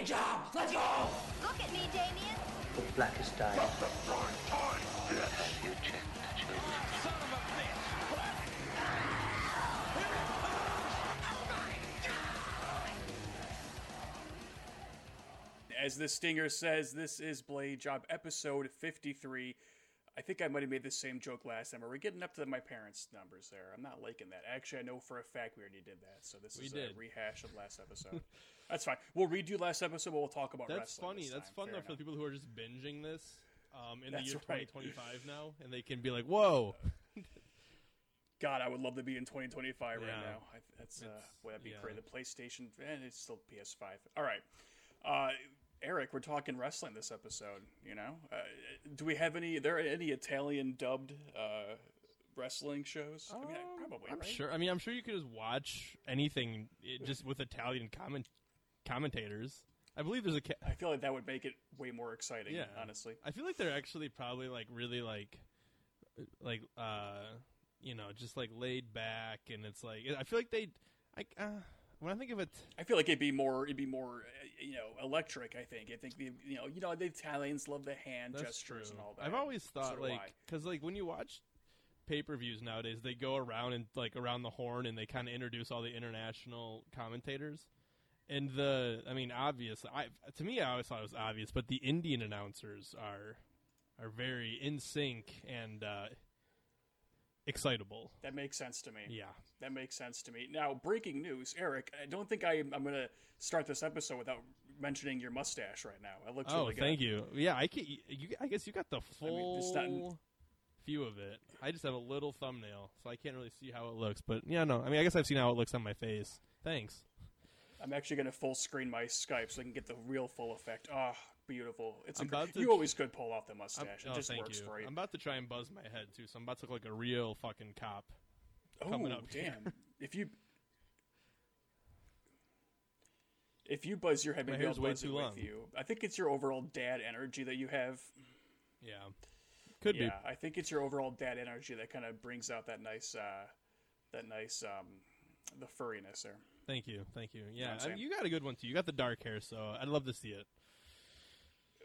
Blade job. Let's go. Look at me, Damien. The blackest day. You check the children. As the stinger says, this is Blade Job episode 53. I think I might have made the same joke last time. Are we getting up to my parents' numbers there? I'm not liking that. Actually, I know for a fact we already did that. So this We is a rehash of last episode. That's fine. We'll redo last episode, but we'll talk about That's funny. That's fun Fair though for the people who are just binging this um, in the That's year right. 2025 now, and they can be like, "Whoa, God, I would love to be in 2025 Yeah. right now. I, that's uh, boy, that'd be yeah. great. The PlayStation, and it's still PS5. All right, uh, Eric, we're talking wrestling this episode. You know, uh, do we have any? There any Italian dubbed uh, wrestling shows? I mean, I- probably. I'm right? sure." I mean, I'm sure you could just watch anything it, just with Italian comment commentators. I believe there's a. Ca- I feel like that would make it way more exciting. yeah, honestly. I feel like they're actually probably like really like, like uh, you know, just like laid back, and it's like I feel like they, I uh, when I think of it, I feel like it'd be more, it'd be more, uh, you know, electric. I think. I think the, you know, you know, the Italians love the hand gestures true. and all that. I've always thought I. like because like when you watch pay per views nowadays, they go around and like around the horn and they kind of introduce all the international commentators. And the, I mean, obvious. I to me, I always thought it was obvious, but the Indian announcers are are very in sync and uh, excitable. that makes sense to me. Yeah. That makes sense to me. Now, breaking news, Eric. I don't think I, I'm going to start this episode without mentioning your mustache right now. It looks Oh, really good. thank you. Yeah, I can, you, I guess you got the full it's not- view of it. I just have a little thumbnail, so I can't really see how it looks. But yeah, no. I mean, I guess I've seen how it looks on my face. Thanks. I'm actually going to full screen my Skype so I can get the real full effect. Ah, beautiful. It's a I'm to- you always could pull off the I'm- mustache. oh, it just thank works you. for you. I'm about to try and buzz my head too, so I'm about to look like a real fucking cop. coming oh, up here. damn. if you if you buzz your head, maybe I'll buzz it too with long. you. I think it's your overall dad energy that you have. Yeah, could be. Yeah, I think it's your overall dad energy that kind of brings out that nice, uh, that nice, um, the furriness there. Thank you, thank you. Yeah, I'm I mean, you got a good one too. You got the dark hair, so I'd love to see it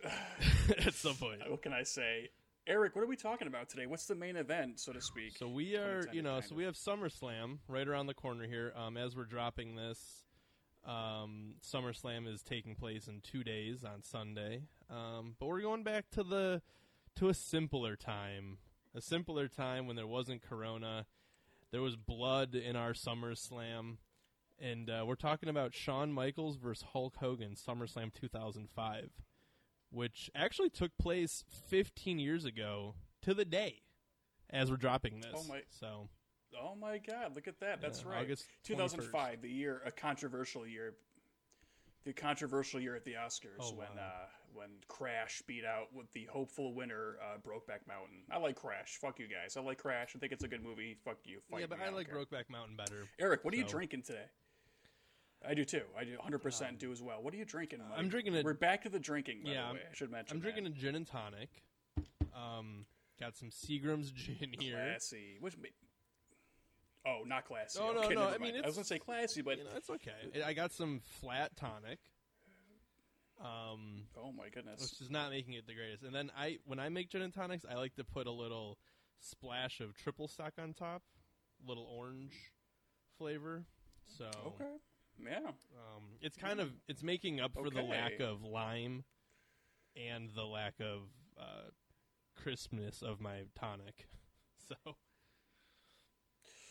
at some point. What can I say? Eric, what are we talking about today? What's the main event, so to speak? So we are, you know, so kind we have SummerSlam right around the corner here. Um, as we're dropping this, um, SummerSlam is taking place in two days on Sunday. Um, but we're going back to the to a simpler time, a simpler time when there wasn't Corona, there was blood in our SummerSlam, and uh, we're talking about Shawn Michaels versus Hulk Hogan, SummerSlam 2005, which actually took place 15 years ago to the day as we're dropping this. Oh my- So Oh my God! Look at that. That's Yeah, right. August 2005, the year, a controversial year, the controversial year at the Oscars Oh, when wow. uh, when Crash beat out with the hopeful winner, uh, Brokeback Mountain. I like Crash. Fuck you guys. I like Crash. I think it's a good movie. Fuck you. Fight yeah, but me. I don't like care. Brokeback Mountain better. Eric, what are you drinking today? I do too. I do 100% do as well. What are you drinking? Mike? I'm drinking a- We're back to the drinking. By yeah, the way. I should mention. I'm drinking that. a gin and tonic. Um, got some Seagram's gin here. classy. Which? Oh, not classy. Oh, no, okay, no, I mean. I was gonna say classy, but You know, it's okay. I got some flat tonic, oh my goodness. which is not making it the greatest. And then I, when I make gin and tonics, I like to put a little splash of triple stock on top, little orange flavor. So Okay. Yeah. um, it's kind of it's making up for the Okay. lack of lime and the lack of uh, crispness of my tonic. So,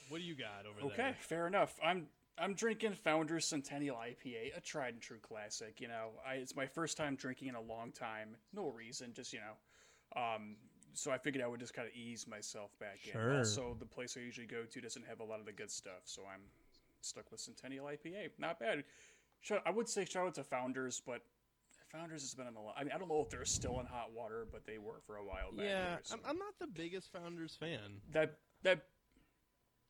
what do you got over there? Okay, there? fair enough. I'm I'm drinking Founders Centennial IPA, a tried and true classic. You know, I, it's my first time drinking in a long time. No reason, just you know. Um, so I figured I would just kind of ease myself back in. Sure. Also, the place I usually go to doesn't have a lot of the good stuff, so I'm stuck with Centennial IPA. Not bad. I would say shout out to Founders, but Founders has been in a lot. I mean, I don't know if they're still in hot water, but they were for a while back. Yeah, here, so. I'm, I'm not the biggest Founders fan. that that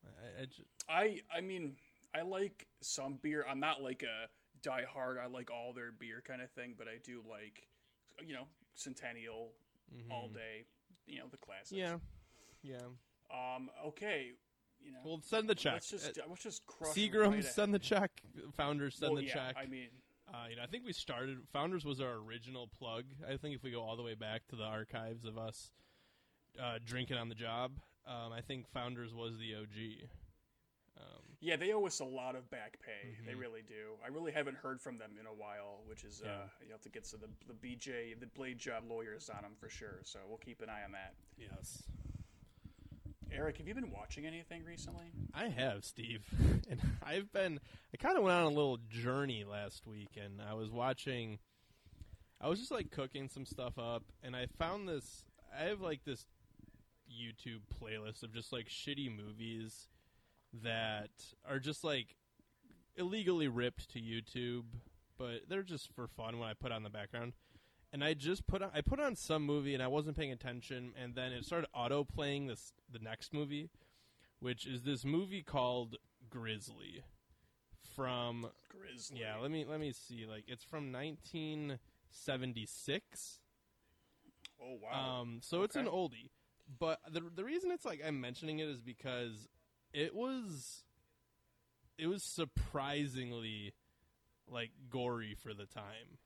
I, I ju- I I mean I like some beer. I'm not like a diehard. I like all their beer kind of thing, but I do like you know Centennial all day. You know the classics. yeah, yeah. Um. Okay. You know. Well, send the check. Let's just Uh, let's just crush. Seagram, right send the check. Founders, send Well, the yeah, check. I mean, Uh, you know, I think we started. Founders was our original plug. I think if we go all the way back to the archives of us uh, drinking on the job, um, I think Founders was the OG. Um, Yeah, they owe us a lot of back pay. They Mhm. really do. I really haven't heard from them in a while, which is Yeah. uh, you have to get to the the BJ the blade job lawyers on them for sure. So we'll keep an eye on that. yes, Eric, have you been watching anything recently? I have Steve, and I've been. I kind of went on a little journey last week, and I was watching. I was just like cooking some stuff up, and I found this. I have like this YouTube playlist of just like shitty movies that are just like illegally ripped to YouTube, but they're just for fun when I put on the background. And I just put on I put on some movie and I wasn't paying attention, and then it started auto playing this the next movie, which is this movie called Grizzly from Grizzly. yeah let me let me see like it's from 1976 Oh wow. um, so it's an oldie, but the the reason it's like I'm mentioning it is because it was it was surprisingly like gory for the time,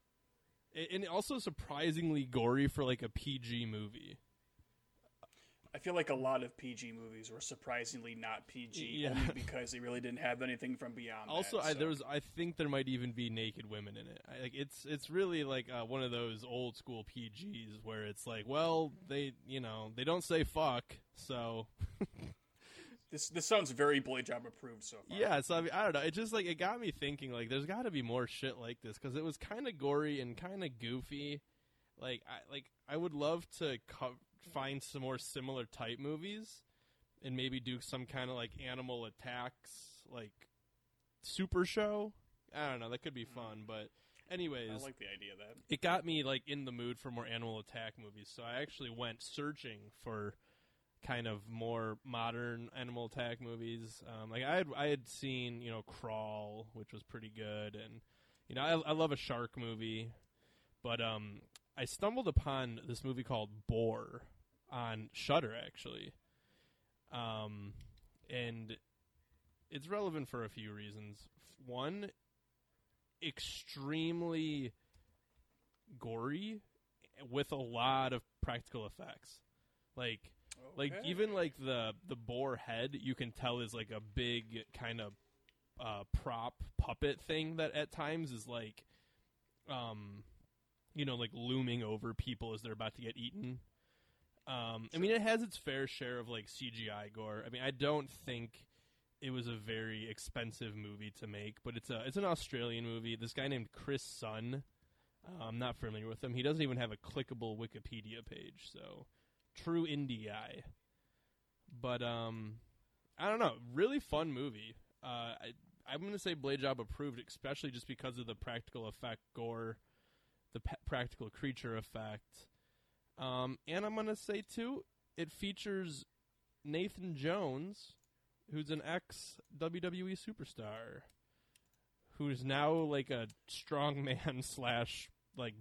and also surprisingly gory for like a PG movie. I feel like a lot of PG movies were surprisingly not PG, Yeah. only because they really didn't have anything from beyond. Also, that, I, there was I think there might even be naked women in it. I, like it's it's really like uh, one of those old school PGs where it's like, well, they you know they don't say fuck, so this. This sounds very blade job approved so far. Yeah, so I mean, I don't know. It just like it got me thinking. Like, there's got to be more shit like this because it was kind of gory and kind of goofy. Like, I like I would love to co- find some more similar type movies and maybe do some kind of like animal attacks, like super show. I don't know. That could be hmm. fun, but anyways, I like the idea of that. it got me like in the mood for more animal attack movies. So I actually went searching for kind of more modern animal attack movies. Um, like I had I had seen you know Crawl, which was pretty good, and you know I, I love a shark movie, but um I stumbled upon this movie called Boar on Shudder actually, um, and it's relevant for a few reasons. One, extremely gory with a lot of practical effects. Like like even like the the boar head you can tell is like a big kind of uh prop puppet thing that at times is like um you know like looming over people as they're about to get eaten. Um I mean it has its fair share of like CGI gore. I mean I don't think it was a very expensive movie to make, but it's a it's an Australian movie. This guy named Chris Sun, uh, I'm not familiar with him. He doesn't even have a clickable Wikipedia page, so true indie guy. But um, I don't know, really fun movie. Uh, I, I'm gonna say Blade Job approved, especially just because of the practical effect gore, the pa- practical creature effect, um, and I'm gonna say too, it features Nathan Jones who's an ex WWE superstar, who's now like a strong man slash like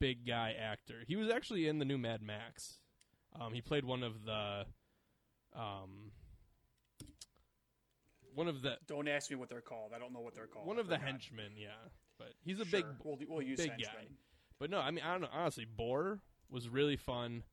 big guy actor. He was actually in the new Mad Max. Um, he played one of the, um, one of the Don't ask me what they're called. I don't know what they're called. one of the henchmen. Yeah, but he's a Sure. big We'll, we'll use big henchmen. guy. But no, I mean I don't know. Honestly, Boar was really fun.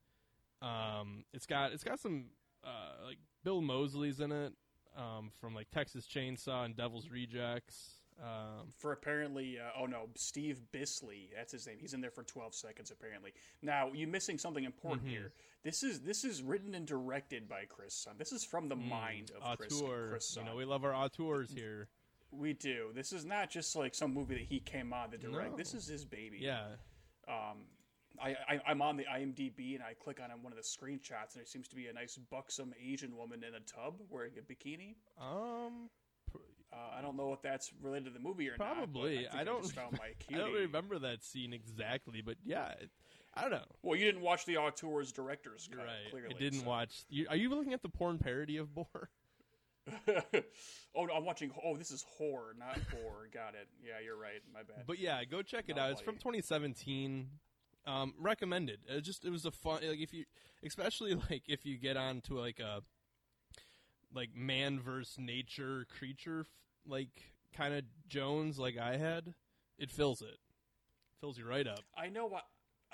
Um, it's got it's got some uh, like Bill Moseley's in it um, from like Texas Chainsaw and Devil's Rejects. Um, For apparently, uh, oh no, Steve Bisley. That's his name. He's in there for 12 seconds apparently. Now you're missing something important Mhm. here. This is this is written and directed by Chris Sun. This is from the mind of Chris, auteur, Chris Sun. you know, we love our auteurs here. We do. This is not just like some movie that he came on to direct. No. This is his baby. Yeah, Um, I, I I'm on the IMDb and I click on one of the screenshots and there seems to be a nice buxom Asian woman in a tub wearing a bikini. um, Uh, I don't know if that's related to the movie or Probably. not. but I I, don't- just found my I don't remember that scene exactly, but yeah, I don't know. Well, you didn't watch the Auteurs director's cut. Right. Clearly, I didn't so. watch. You, are you looking at the porn parody of Boar? oh, no, I'm watching. Oh, this is horror, not horror. Got it. Yeah, you're right. My bad. But yeah, go check it Not out. It's from 2017. Um, recommended. It just it was a fun like if you especially like if you get on to like a like man versus nature creature like kind of Jones like I had. it fills it, fills you right up. I know what.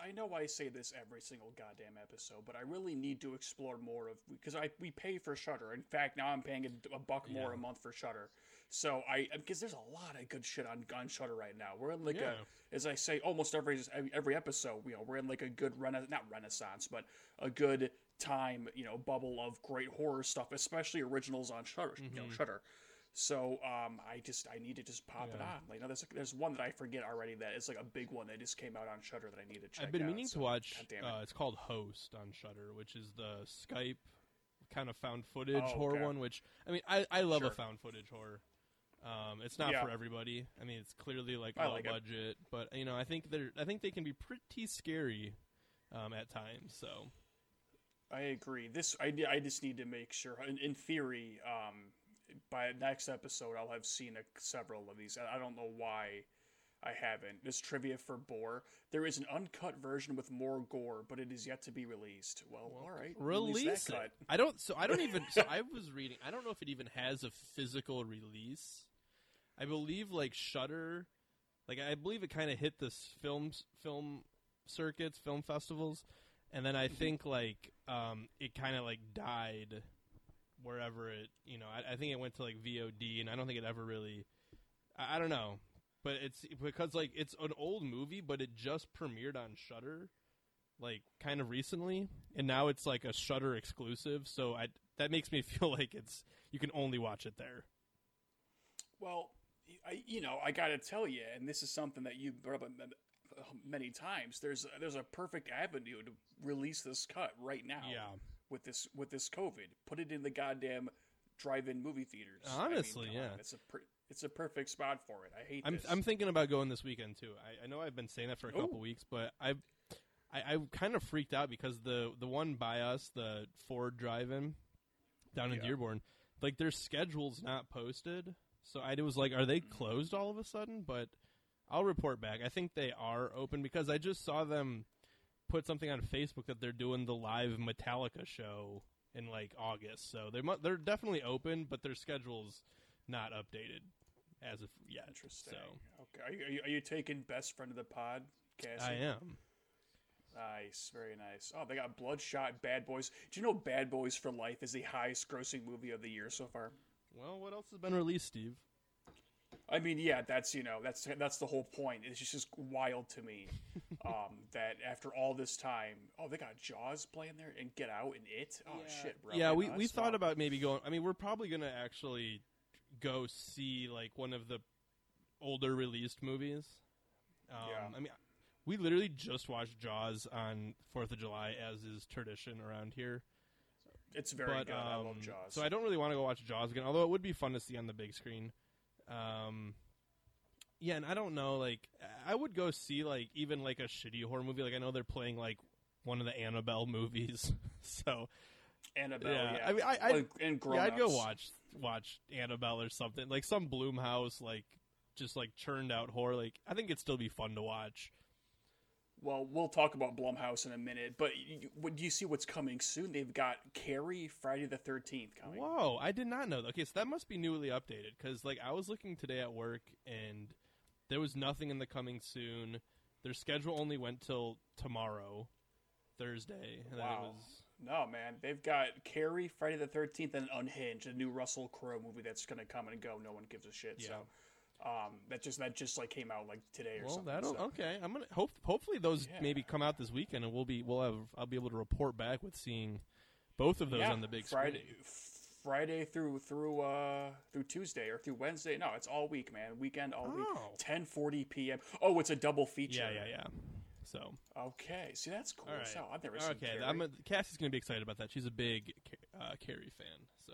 I know I say this every single goddamn episode, but I really need to explore more of because I we pay for Shudder. In fact, now I'm paying a, a buck more Yeah. a month for Shudder. So I because there's a lot of good shit on on Shudder right now. We're in like Yeah. a as I say almost every every episode. You know, we're in like a good rena not renaissance, but a good time. You know, bubble of great horror stuff, especially originals on Shudder. You know, mm-hmm. Shudder. So um, I just I need to just pop it Mm-hmm. On. Like, you know, there's there's one that I forget already that is like a big one that just came out on Shudder that I need to check. I've been out, meaning so, to watch. It. Uh, it's called Host on Shudder, which is the Skype kind of found footage Oh, horror okay. one. Which I mean, I I love a found footage horror. Um, it's not Yeah. for everybody. I mean, it's clearly like I low like it. budget, but you know, I think they're I think they can be pretty scary um, at times. So I agree. This I, I just need to make sure. In, in theory, um, by next episode, I'll have seen a, several of these. I don't know why I haven't. This trivia for Boar. There is an uncut version with more gore, but it is yet to be released. Well, all right, release that it. cut. I don't. So I don't even. so I was reading. I don't know if it even has a physical release. I believe like Shudder, like I believe it kind of hit this films film circuits, film festivals, and then I Mm-hmm. think like um it kind of like died wherever it. You know, I, I think it went to like VOD, and I don't think it ever really. I, I don't know, but it's because like it's an old movie, but it just premiered on Shudder like kind of recently, and now it's like a Shudder exclusive. So I that makes me feel like it's you can only watch it there. Well, I, you know, I got to tell you, and this is something that you brought up many times. There's there's a perfect avenue to release this cut right now. Yeah. With this with this COVID, put it in the goddamn drive-in movie theaters. I mean, Honestly, yeah. on, it's a per, it's a perfect spot for it. I hate I'm this. I'm thinking about going this weekend too. I, I know I've been saying that for a couple Ooh. weeks, but I I, I kind of freaked out because the the one by us, the Ford Drive-In down in Yeah. Dearborn, like their schedule's not posted. So I was like, are they mm. closed all of a sudden? But I'll report back. I think they are open because I just saw them put something on Facebook that they're doing the live Metallica show in like August. So they mu- they're definitely open, but their schedule's not updated as of yet. Interesting. So Okay, are you, are you are you taking best friend of the pod, Cassie? I am. Nice, very nice. Oh, they got Bloodshot, Bad Boys. Do you know Bad Boys for Life is the highest grossing movie of the year so far? Well, what else has been released, Steve? I mean, yeah, that's you know, that's that's the whole point. It's just, just wild to me um, that after all this time, oh, they got Jaws playing there and Get Out and It. Oh shit, bro. yeah, we, we thought Wow. about maybe going. I mean, we're probably gonna actually go see like one of the older released movies. Um, Yeah. I mean, we literally just watched Jaws on Fourth of July, as is tradition around here. It's very but good. I love um, Jaws. so I don't really want to go watch Jaws again. Although it would be fun to see on the big screen. Um, yeah, and I don't know. Like, I would go see like even like a shitty horror movie. Like I know they're playing like one of the Annabelle movies, so Annabelle. yeah. Yeah, I mean, I- I- Well, and yeah, I'd go watch watch Annabelle or something like some Blumhouse like just like churned out horror. Like I think it'd still be fun to watch. Well, we'll talk about Blumhouse in a minute, but you, do you see what's coming soon? They've got Carrie Friday the Thirteenth coming. Whoa, I did not know. Okay, so that must be newly updated because like I was looking today at work and there was nothing in the coming soon. Their schedule only went till tomorrow, Thursday. And then it Wow. was No, man, they've got Carrie Friday the Thirteenth and Unhinged, a new Russell Crowe movie that's going to come and go. No one gives a shit. So, um, that just that just like came out like today or well, something. that'll so- okay. I'm gonna hope. Hopefully, those Yeah. maybe come out this weekend, and we'll be we'll have I'll be able to report back with seeing both of those yeah, on the big Friday, screen. Friday through through uh through Tuesday or through Wednesday. No, it's all week, man. Weekend all week. Oh. 10:40 p.m. Oh, it's a double feature. Yeah, yeah, yeah. So Okay, see that's cool. right, So I've never seen okay. Carrie. I'm Cassie's gonna be excited about that. She's a big uh, Carrie fan. So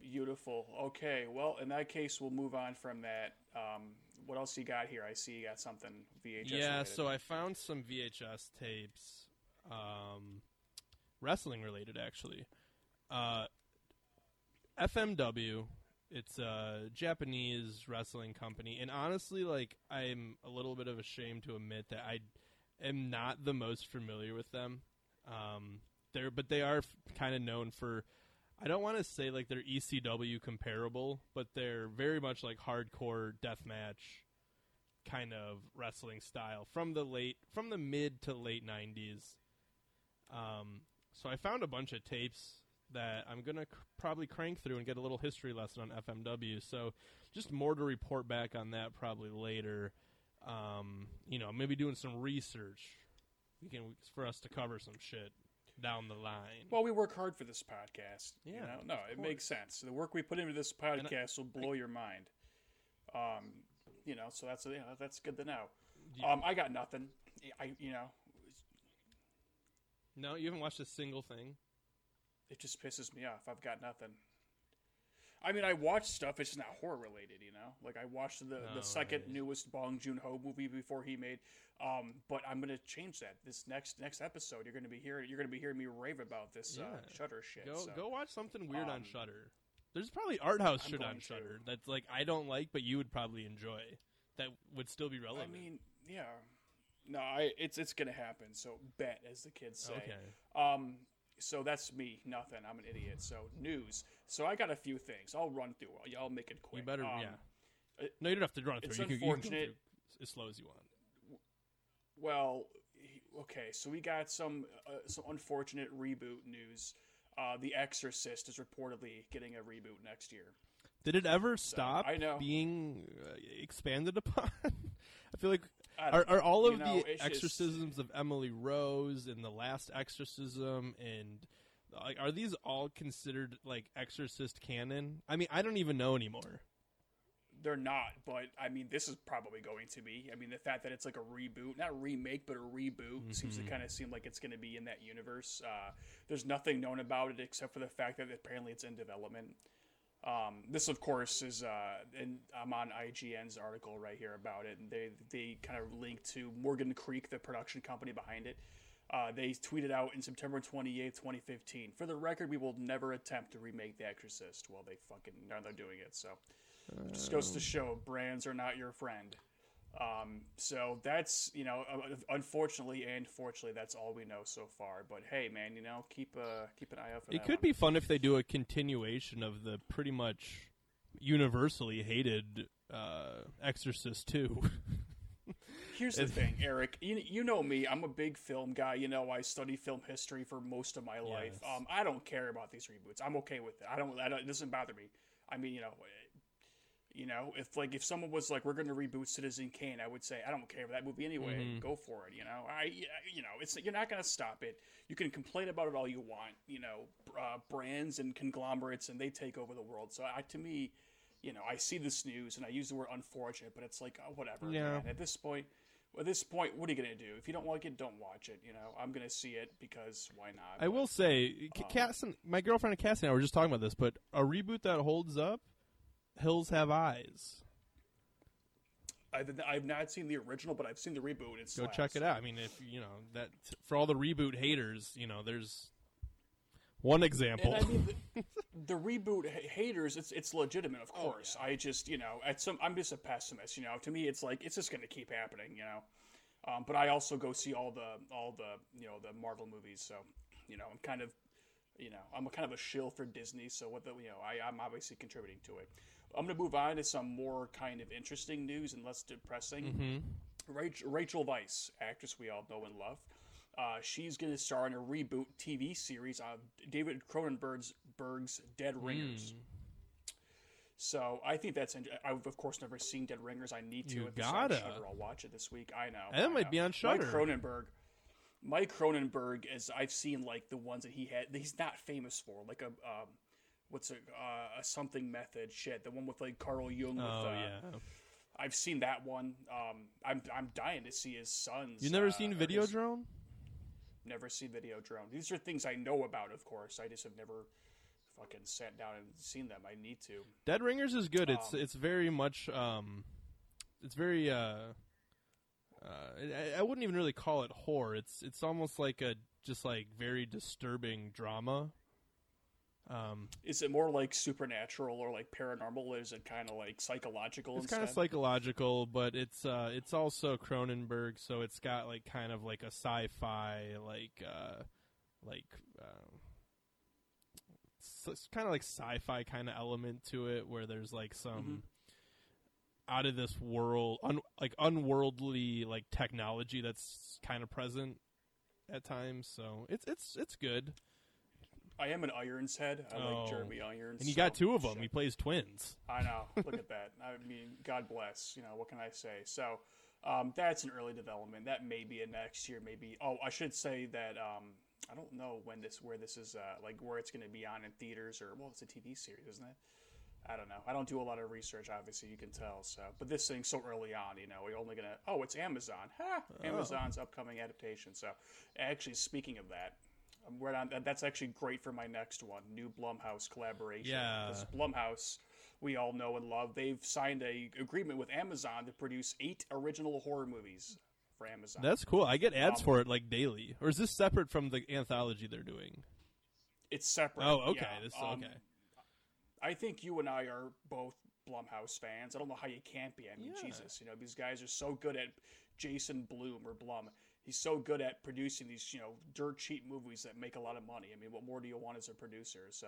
Beautiful. Okay, well, in that case, we'll move on from that. Um, what else you got here? I see you got something VHS. yeah. related. So I found some VHS tapes, um, wrestling related actually. Uh, FMW. It's a Japanese wrestling company, and honestly, like I'm a little bit of ashamed to admit that I am not the most familiar with them. Um, they're but they are f- kind of known for. I don't want to say like they're ECW comparable, but they're very much like hardcore deathmatch kind of wrestling style from the late from the mid to late 90s. Um, so I found a bunch of tapes that I'm gonna cr- probably crank through and get a little history lesson on FMW. So just more to report back on that probably later. Um, you know, maybe doing some research. We can for us to cover some shit down the line. Well, we work hard for this podcast. you Yeah, know? no, it course. makes sense. The work we put into this podcast will blow your mind. Um, you know, so that's yeah, that's good to know. Yeah. Um, I got nothing. I you know, no, you haven't watched a single thing. it just pisses me off. I've got nothing. I mean, I watched stuff. It's just not horror related, you know. Like I watched the the second right. newest Bong Joon Ho movie before he made. Um, but I'm gonna change that. This next next episode, you're gonna be hearing you're gonna be hearing me rave about this uh, Shudder shit. Go so. go watch something weird on um, Shudder. There's probably art house I'm shit on going to. Shudder that's like I don't like, but you would probably enjoy. That would still be relevant. I mean, yeah. No, I it's it's gonna happen. So bet, as the kids say. okay. Um, so that's me. Nothing. I'm an idiot. So news. So I got a few things. I'll run through. Y'all make it quick. You better, Um, yeah. no, you don't have to run it it's through. You can, you can unfortunate- through as slow as you want. Well, okay. So we got some uh, some unfortunate reboot news. Uh, the Exorcist is reportedly getting a reboot next year. Did it ever stop I know. being uh, expanded upon? I feel like are, are all You of know, the it's just- exorcisms of Emily Rose and the last exorcism and like are these all considered like exorcist canon? I mean, I don't even know anymore. They're not, but I mean, this is probably going to be. I mean, the fact that it's like a reboot, not a remake, but a reboot, seems to kind of seem like it's going to be in that universe. Uh, there's nothing known about it except for the fact that apparently it's in development. Um, this, of course, is uh, and I'm on IGN's article right here about it, and they they kind of link to Morgan Creek, the production company behind it. Uh, they tweeted out in September 28th, 2015. For the record, we will never attempt to remake The Exorcist. Well, they fucking now they're doing it, so just goes to show brands are not your friend. Um, so that's you know, uh, unfortunately and fortunately, that's all we know so far. But hey, man, you know, keep uh keep an eye out for It could one. be fun if they do a continuation of the pretty much universally hated uh, Exorcist 2. Here's the thing, Eric. You, you know me. I'm a big film guy. You know, I study film history for most of my life. Yes. Um, I don't care about these reboots. I'm okay with it. I don't. I don't it doesn't bother me. I mean, you know, you know, if like if someone was like, we're going to reboot Citizen Kane, I would say I don't care for that movie anyway. Mm-hmm. Go for it. You know, I you know, it's you're not going to stop it. You can complain about it all you want. You know, uh, brands and conglomerates and they take over the world. So I, to me, you know, I see this news and I use the word unfortunate, but it's like oh, whatever. Yeah. man. At this point, at this point, what are you gonna do? If you don't like it, don't watch it. You know, I'm gonna see it because why not? I will say, K- Cass and, my girlfriend and Cassie and I were just talking about this, but a reboot that holds up, Hills Have Eyes. I've, I've not seen the original, but I've seen the reboot. It's Go check it out. I mean, if you know that for all the reboot haters, you know, there's one example. And I mean, the, the reboot ha- haters, it's it's legitimate, of course. I just, you know, at some, I'm just a pessimist. You know, to me, it's like it's just going to keep happening. You know, um, but I also go see all the all the you know the Marvel movies, so you know, I'm kind of, you know, I'm a kind of a shill for Disney. So what the, you know, I, I'm obviously contributing to it. I'm going to move on to some more kind of interesting news and less depressing. Rachel, Rachel Weisz, actress we all know and love. Uh, she's going to star in a reboot TV series of David Cronenberg's Berg's Dead Ringers. So I think that's. In- I've of course never seen Dead Ringers. I need to. You gotta. juncture. I'll watch it this week. I know. And it might know. be on Mike Cronenberg. Mike Cronenberg, as I've seen, like the ones that he had, that he's not famous for, like a um, what's a, uh, a something method shit, the one with like Carl Jung. With, oh uh, yeah, I've seen that one. Um, I'm I'm dying to see his sons. you never uh, seen Videodrome? Never seen Videodrome. These are things I know about, of course. I just have never fucking sat down and seen them. I need to. Dead Ringers is good. It's Um, it's very much um, it's very uh, uh, I, I wouldn't even really call it horror. It's it's almost like a just like very disturbing drama. Um, Is it more like supernatural or like paranormal? Or is it kind of like psychological? it's kind of psychological, but it's uh, it's also Cronenberg, so it's got like kind of like a sci-fi like uh, like it's, it's kind of like sci-fi kind of element to it, where there's like some. Mm-hmm. out of this world, un, like unworldly like technology that's kind of present at times. So it's it's it's good. I am an Irons head. I Oh. like Jeremy Irons. And you so got two of them. shit. He plays twins. I know. Look at that. I mean, God bless. You know, what can I say? So, um, that's an early development. That may be a next year, maybe. Oh, I should say that um, I don't know when this, where this is, uh, like where it's going to be on in theaters or well, it's a TV series, isn't it? I don't know. I don't do a lot of research, obviously. You can tell. So, but this thing's so early on, you know, we're only gonna. Oh, it's Amazon. Ha! Amazon's upcoming adaptation. So, actually, speaking of that. I'm right on. That's actually great for my next one, new Blumhouse collaboration. Yeah. because Blumhouse, we all know and love. They've signed a agreement with Amazon to produce eight original horror movies for Amazon. That's cool. I get ads Um, for it like daily. Or is this separate from the anthology they're doing? it's separate. Oh, okay. yeah. This Um, okay. I think you and I are both Blumhouse fans. I don't know how you can't be. I mean, Yeah. Jesus, you know these guys are so good at Jason Bloom or Blum. He's so good at producing these, you know, dirt cheap movies that make a lot of money. I mean, what more do you want as a producer? So,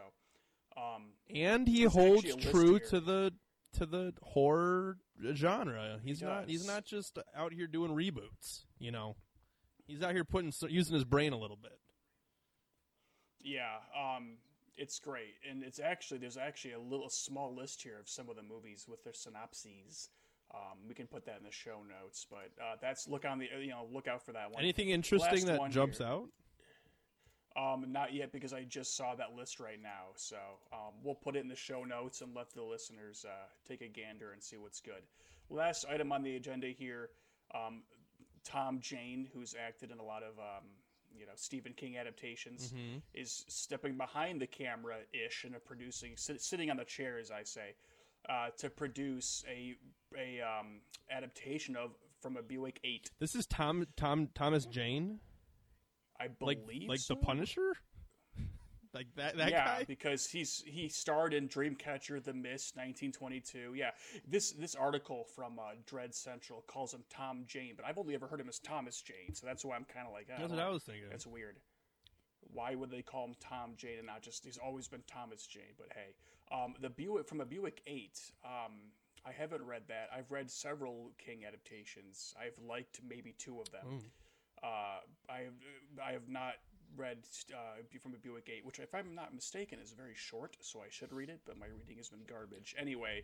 um, And he holds a true to the to the horror genre. He's He not he's not just out here doing reboots, you know. He's out here putting using his brain a little bit. Yeah, um, it's great, and it's actually there's actually a little small list here of some of the movies with their synopses. Um, we can put that in the show notes, but uh, that's look on the you know look out for that one. Anything interesting Last that jumps here. out? Um, not yet because I just saw that list right now. So um, we'll put it in the show notes and let the listeners uh, take a gander and see what's good. Last item on the agenda here: um, Tom Jane, who's acted in a lot of um, you know Stephen King adaptations, is stepping behind the camera ish and producing, sit, sitting on the chair, as I say, uh, to produce a a um, adaptation of from a Buick Eight. This is Tom Tom Thomas Jane, I like believe like so. the Punisher, like that that yeah, guy. because he's he starred in Dreamcatcher, The Mist, 1922. Yeah, this this article from uh, Dread Central calls him Tom Jane, but I've only ever heard him as Thomas Jane, so that's why I'm kind of like, That's oh, what I was thinking. That's weird. Why would they call him Tom Jane and not just? He's always been Thomas Jane. But hey, um, the Buick from a Buick Eight. Um, I haven't read that. I've read several King adaptations. I've liked maybe two of them. Uh, I have I have not read uh, from a Buick Eight, which, if I'm not mistaken, is very short, so I should read it. But my reading has been garbage. Anyway,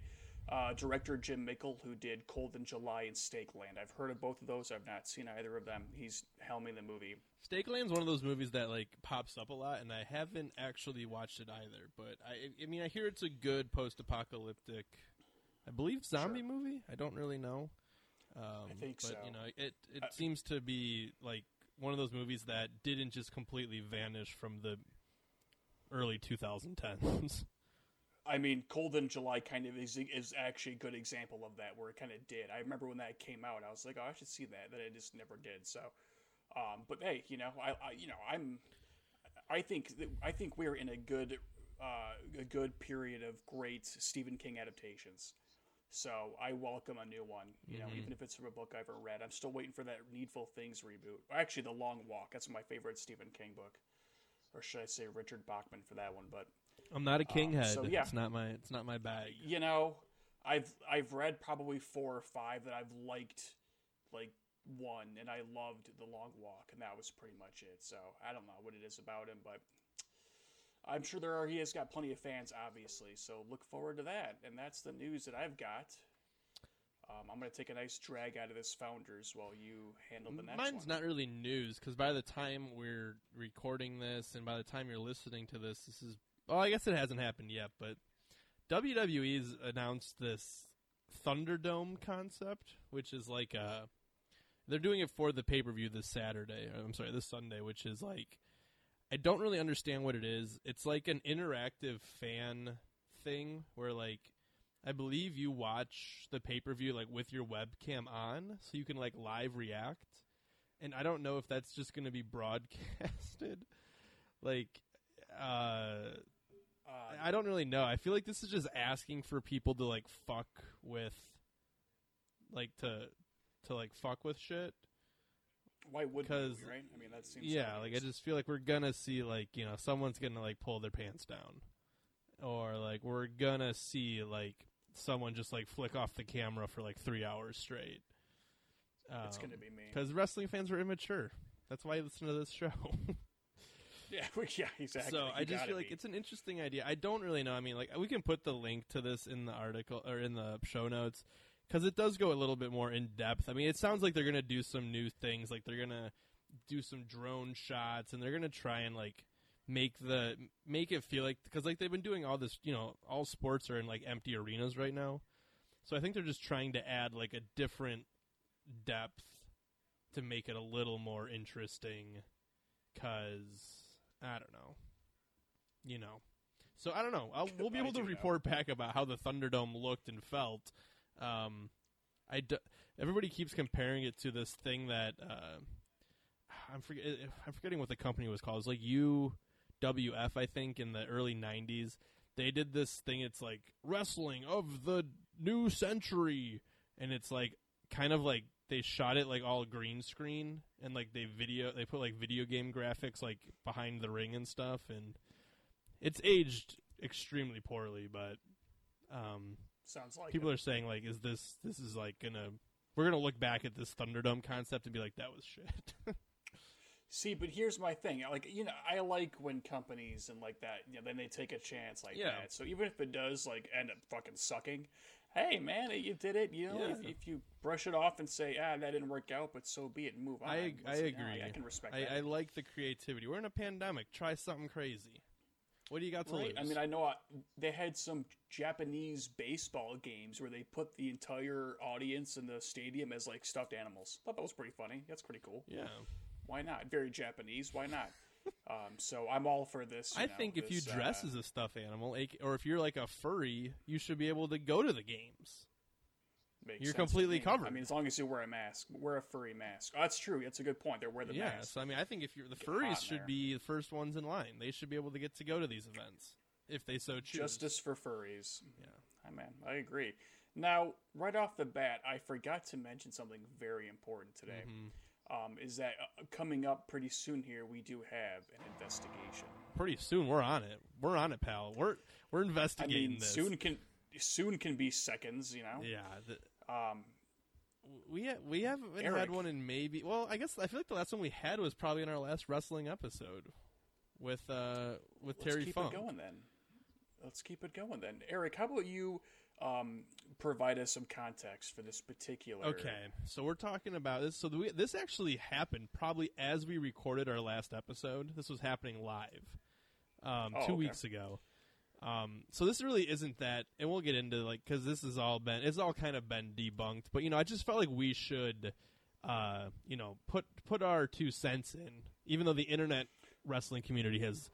uh, director Jim Mickle, who did Cold in July and Stake Land. I've heard of both of those. I've not seen either of them. He's helming the movie. Stake Land's one of those movies that like pops up a lot, and I haven't actually watched it either. But I, I mean, I hear it's a good post-apocalyptic, I believe, zombie movie. I don't really know. Um, I think but, so. You know, it it Uh, seems to be like one of those movies that didn't just completely vanish from the early 2010s. I mean, Cold in July kind of is, is actually a good example of that, where it kind of did. I remember when that came out, I was like, oh, I should see that. Then it just never did. So, um, but hey, you know, I, I, you know, I'm, I think, that, I think we're in a good, uh, a good period of great Stephen King adaptations. So I welcome a new one. You know, even if it's from a book I've ever read, I'm still waiting for that Needful Things reboot. Actually, The Long Walk. That's my favorite Stephen King book, or should I say Richard Bachman for that one? But I'm not a king Um, head. so, yeah. It's not my it's not my bag. you know, I've I've read probably four or five that I've liked, like one, and I loved The Long Walk, and that was pretty much it. So I don't know what it is about him, but I'm sure there are. He has got plenty of fans, obviously. So look forward to that, and that's the news that I've got. Um, I'm gonna take a nice drag out of this Founders while you handle the next Mine's one. not really news because by the time we're recording this and by the time you're listening to this, this is. Well, I guess it hasn't happened yet, but WWE's announced this Thunderdome concept, which is like a. They're doing it for the pay per view this Saturday. I'm sorry, this Sunday, which is like. I don't really understand what it is. It's like an interactive fan thing where, like, I believe you watch the pay per view like with your webcam on, so you can like live react. And I don't know if that's just going to be broadcasted. like, uh, Uh, I don't really know. I feel like this is just asking for people to like fuck with, like to, to like fuck with shit. why would 'cause- right? I mean, that seems Yeah, like I just feel like we're gonna see like you know someone's gonna like pull their pants down, or like we're gonna see like someone just like flick off the camera for like three hours straight. It's gonna be me. because wrestling fans are immature. That's why I listen to this show. Yeah, yeah, exactly. so You I just feel like be. it's an interesting idea. I don't really know. I mean, like we can put the link to this in the article or in the show notes because it does go a little bit more in depth. I mean, it sounds like they're gonna do some new things. Like they're gonna do some drone shots and they're gonna try and like make the make it feel like because like they've been doing all this. You know, all sports are in like empty arenas right now. So I think they're just trying to add like a different depth to make it a little more interesting. Cause I don't know, you know. So I don't know. I'll, we'll be able to do know. report back about how the Thunderdome looked and felt. Um, I d- everybody keeps comparing it to this thing that uh, I'm forget I'm forgetting what the company was called. It's like UWF, I think, in the early '90s. They did this thing. It's like wrestling of the new century, and it's like kind of like they shot it like all green screen and like they video they put like video game graphics like behind the ring and stuff and it's aged extremely poorly but um Sounds like people it. are saying like is this this is like gonna we're gonna look back at this thunderdome concept and be like that was shit See, but here's my thing. Like, you know, I like when companies and like that, you know, then they take a chance like Yeah. that. So even if it does like end up fucking sucking, hey man, you did it. You know, if, Yeah. if you brush it off and say, ah, that didn't work out, but so be it, and move on. I I agree. I, can respect I, that. I like the creativity we're in a pandemic try something crazy what do you got to Right. lose I mean, I know I, they had some Japanese baseball games where they put the entire audience in the stadium as like stuffed animals. Thought that was pretty funny. That's pretty cool. yeah Why not? Very Japanese. Why not? Um, so I'm all for this. you I know, think if you dress uh, as a stuffed animal, or if you're like a furry, you should be able to go to the games. you're completely covered. I mean, as long as you wear a mask, wear a furry mask. Oh, that's true. That's a good point. They wear the yeah, mask. so I mean, I think if you're the Get furries should there. be the first ones in line. They should be able to get to go to these events if they so choose. Justice for furries. Yeah. I man, I agree. Now, right off the bat, I forgot to mention something very important today. Mm-hmm. Um, is that uh, coming up pretty soon here? We do have an investigation. Pretty soon, we're on it. We're on it, pal. We're we're investigating I mean, this. soon can soon can be seconds. You know. yeah. The, Um, we ha- we haven't had one in maybe. Well, I guess I feel like the last one we had was probably in our last wrestling episode with uh with let's Terry keep Funk. it going then. Let's keep it going then. Eric, how about you um, provide us some context for this particular? Okay, so we're talking about this. So we, this actually happened probably as we recorded our last episode. This was happening live um, Oh, two okay. weeks ago. Um, so this really isn't that, and we'll get into like because this has all been it's all kind of been debunked. But you know, I just felt like we should, uh, you know, put put our two cents in, even though the internet wrestling community has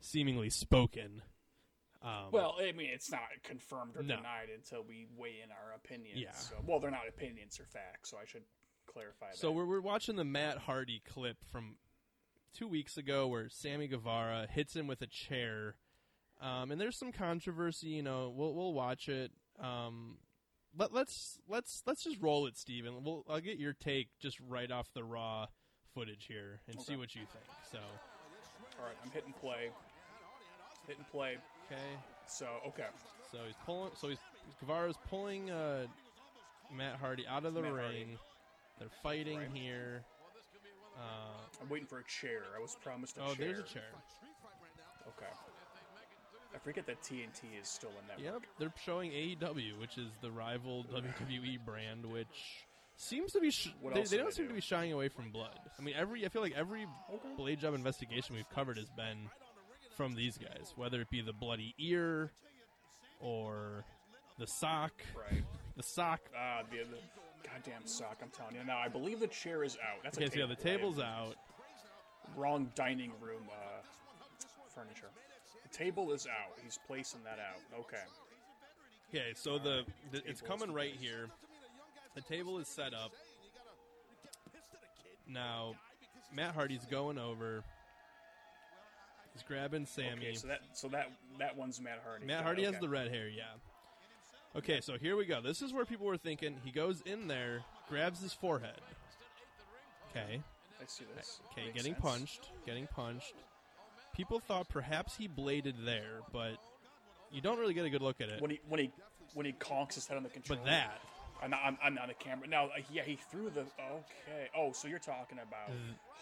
seemingly spoken. Um, Well, I mean, it's not confirmed or No. denied until we weigh in our opinions. Yeah. So, well, they're not opinions; they're facts. So I should clarify that. So we're we're watching the Matt Hardy clip from two weeks ago where Sammy Guevara hits him with a chair, um, and there's some controversy. You know, we'll we'll watch it. Um, let, let's let's let's just roll it, Steven. We'll I'll get your take just right off the raw footage here and see what you think. So all right, I'm hitting play. Hitting play. Okay, So okay, so he's pulling. So he's Guevara's pulling uh, Matt Hardy out of the Matt ring. Hardy. They're fighting Right. here. Uh, I'm waiting for a chair. I was promised a oh, chair. there's a chair. Okay. I forget that TNT is still in that. Yep, they're showing AEW, which is the rival WWE brand, which seems to be. Sh- What they, else they do don't they seem do? to be shying away from blood. I mean, every I feel like every blade job investigation we've covered has been from these guys, whether it be the bloody ear or the sock. Right. The sock. Ah, the, the goddamn sock. I'm telling you. Now, I believe the chair is out. That's Okay, so yeah, the right? table's out. Wrong dining room uh, furniture. The table is out. He's placing that out. Okay. Okay, so the, the it's coming right here. The table is set up. Now, Matt Hardy's going over. He's grabbing Sammy. Okay, so that so that that one's Matt Hardy. Matt Hardy it, has the red hair, yeah. Okay, so here we go. This is where people were thinking. He goes in there, grabs his forehead. Okay. I see this. Okay, getting sense. punched. Getting punched. People thought perhaps he bladed there, but you don't really get a good look at it. When he when he when he conks his head on the controller. But that, I'm not, I'm, I'm not a camera. Now, yeah, he threw the. Okay. Oh, so you're talking about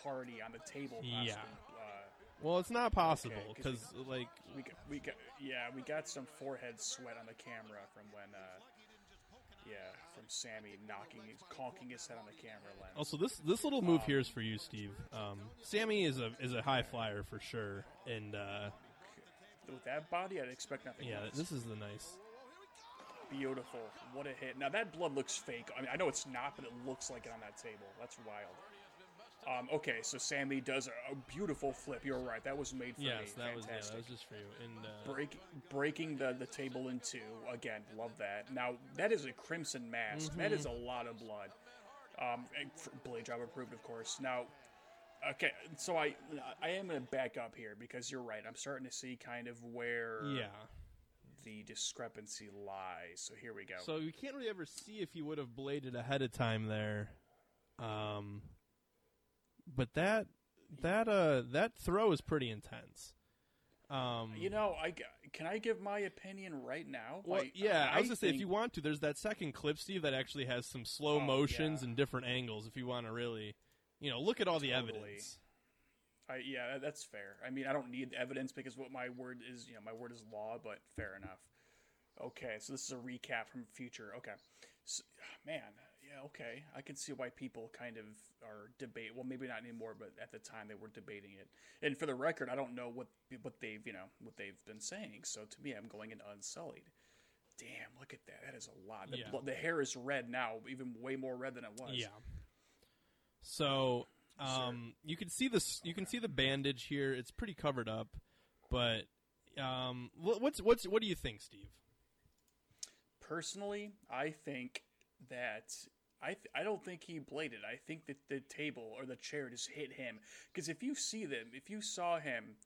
Hardy on the table. Possibly, Yeah. Well, it's not possible because like we got, we got, yeah, we got some forehead sweat on the camera from when, uh, yeah, from Sammy knocking, his, conking his head on the camera lens. Also, this this little move here is for you, Steve. Um, Sammy is a is a high flyer for sure, and uh, With that body, I'd expect nothing yeah, less. this is the nice. Beautiful. What a hit. Now that blood looks fake. I mean, I know it's not, but it looks like it on that table. That's wild. Um, okay, so Sammy does a, a beautiful flip. You're right. That was made for Yes, me. that was yeah, Fantastic. that was just for you. And uh, Break, breaking the, the table in two. Again, love that. Now, that is a crimson mask. That Mm-hmm. is a lot of blood. Um, blade job approved, of course. Now, okay, so I I am going to back up here because you're right. I'm starting to see kind of where yeah, the discrepancy lies. So here we go. so you can't really ever see if he would have bladed ahead of time there. Um, but that that uh that throw is pretty intense. Um, You know, I can I give my opinion right now? Well, Like, yeah, I was gonna say if you want to, there's that second clip, Steve, that actually has some slow Oh, motions yeah. and different angles. If you want to really, you know, look at all the Totally. evidence. I, yeah, that's fair. I mean, I don't need evidence because what my word is, you know, my word is law. But fair enough. Okay, so this is a recap from future. Okay, so, man, yeah, okay, I can see why people kind of are debate. Well, maybe not anymore, but at the time they were debating it. And for the record, I don't know what what they've you know what they've been saying. So to me, I'm going in unsullied. Damn, look at that. That is a lot. The, Yeah. the hair is red now, even way more red than it was. Yeah. So, um, you can see this. You can see the bandage here. It's pretty covered up, but um, what's what's what do you think, Steve? Personally, I think that I th- I don't think he bladed. I think that the table or the chair just hit him. Because if you see them, if you saw him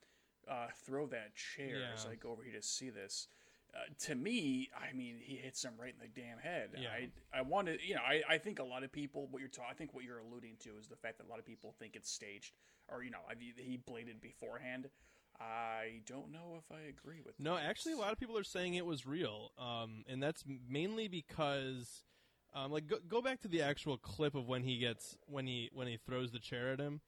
uh, throw that chair, as Yeah. I go over here to see this, uh, to me, I mean, he hits him right in the damn head. Yeah. I I wanted, you know, I, I think a lot of people what you're ta- I think what you're alluding to is the fact that a lot of people think it's staged or you know I, he bladed beforehand. I don't know if I agree with. No, that. actually, a lot of people are saying it was real, um, and that's mainly because, um, like, go, go back to the actual clip of when he gets when he when he throws the chair at him.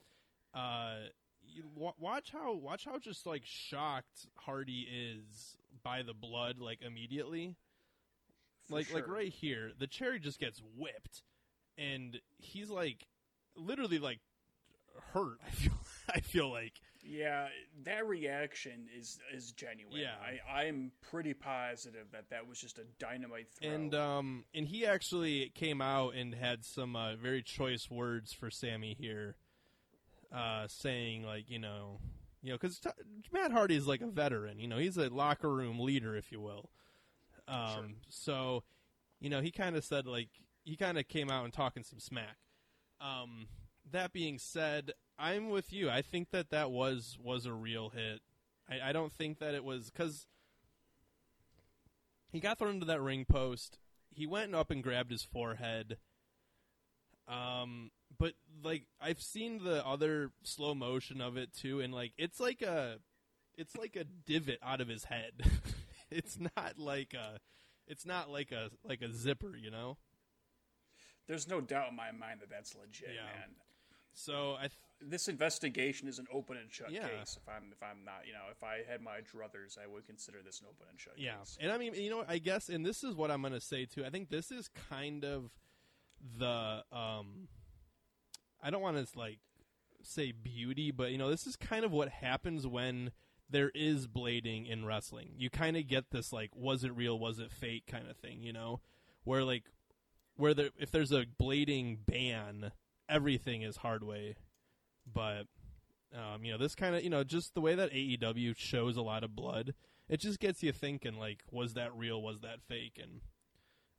Uh, you, wa- watch how watch how just like shocked Hardy is by the blood, like immediately. For like like right here, the cherry just gets whipped, and he's like literally like hurt. I feel I feel like. Yeah, that reaction is is genuine. Yeah. I, I'm pretty positive that that was just a dynamite throw. And um, and he actually came out and had some uh, very choice words for Sammy here, uh, saying like you know, you know, because t- Matt Hardy is like a veteran, you know, he's a locker room leader, if you will. Um, Sure. so, you know, he kind of said like he kind of came out and talking some smack. Um, that being said, I'm with you. I think that that was was a real hit. I, I don't think that it was because he got thrown into that ring post. He went up and grabbed his forehead. Um, but like I've seen the other slow motion of it too, and like it's like a, it's like a divot out of his head. it's not like a, it's not like a like a zipper, you know. There's no doubt in my mind that that's legit, Yeah. man. So I, th- This investigation is an open and shut Yeah. case. If I'm if I'm not, you know, if I had my druthers, I would consider this an open and shut Yeah, case. and I mean, you know, I guess, and this is what I'm going to say too. I think this is kind of the, um, I don't want to like say beauty, but you know, this is kind of what happens when there is blading in wrestling. You kind of get this like, was it real, was it fake kind of thing, you know, where like, where there, if there's a blading ban, everything is hard way, but. Um, you know, this kind of, you know, just the way that AEW shows a lot of blood, it just gets you thinking like was that real was that fake? And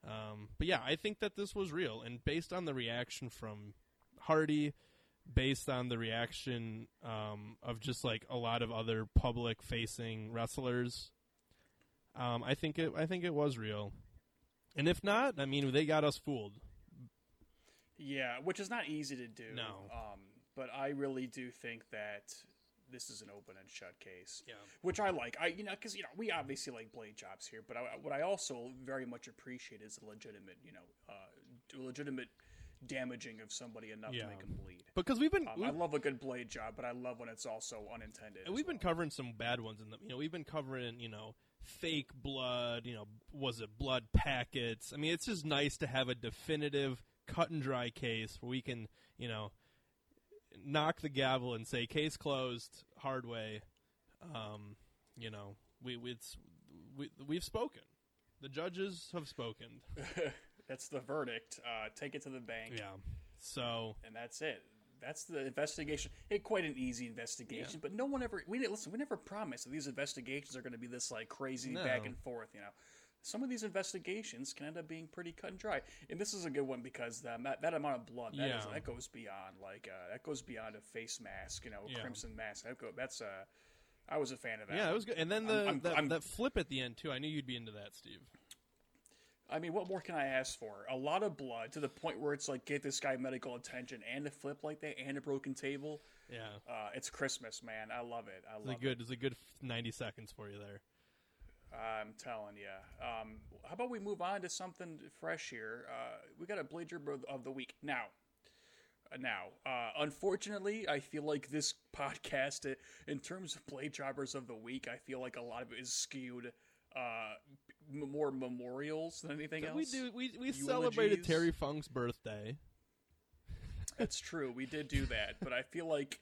um but yeah i think that this was real. And based on the reaction from hardy based on the reaction um of just like a lot of other public facing wrestlers um i think it i think it was real. And if not i mean they got us fooled Yeah, which is not easy to do. No. Um, but I really do think that this is an open and shut case. Yeah. which I like. I you know because you know we obviously like blade jobs here, but I, what I also very much appreciate is the legitimate you know uh, legitimate damaging of somebody enough Yeah. to make them bleed. because we've been Um, we've, I love a good blade job, but I love when it's also unintended. and we've been well. covering some bad ones in the you know we've been covering you know fake blood you know was it blood packets i mean it's just nice to have a definitive cut and dry case where we can you know knock the gavel and say case closed hard way um you know we we- it's we we've spoken the judges have spoken That's the verdict. Uh, take it to the bank. yeah so and that's it. That's the investigation. It quite an easy investigation, but no one ever. We didn't listen. We never promised that these investigations are going to be this like crazy No. back and forth. You know, some of these investigations can end up being pretty cut and dry. And this is a good one because that that, that amount of blood that, is, Yeah. that goes beyond like uh, that goes beyond a face mask. You know, a Yeah. crimson mask. That go, that's uh, I was a fan of that. yeah it was good and then the I'm- that, I'm- that flip at the end too i knew you'd be into that steve I mean, what more can I ask for? A lot of blood to the point where it's like get this guy medical attention and a flip like that and a broken table. yeah Uh, it's Christmas, man. I love it. I it's love a good it's a good 90 seconds for you there it. I'm telling you. Um, how about we move on to something fresh here? Uh, we got a of- of the week now. Uh, now, uh, unfortunately, I feel like this podcast, uh, in terms of Blade Jobbers of the week, I feel like a lot of it is skewed uh, more memorials than anything else. we do we we celebrated terry funk's birthday That's true. We did do that, but I feel like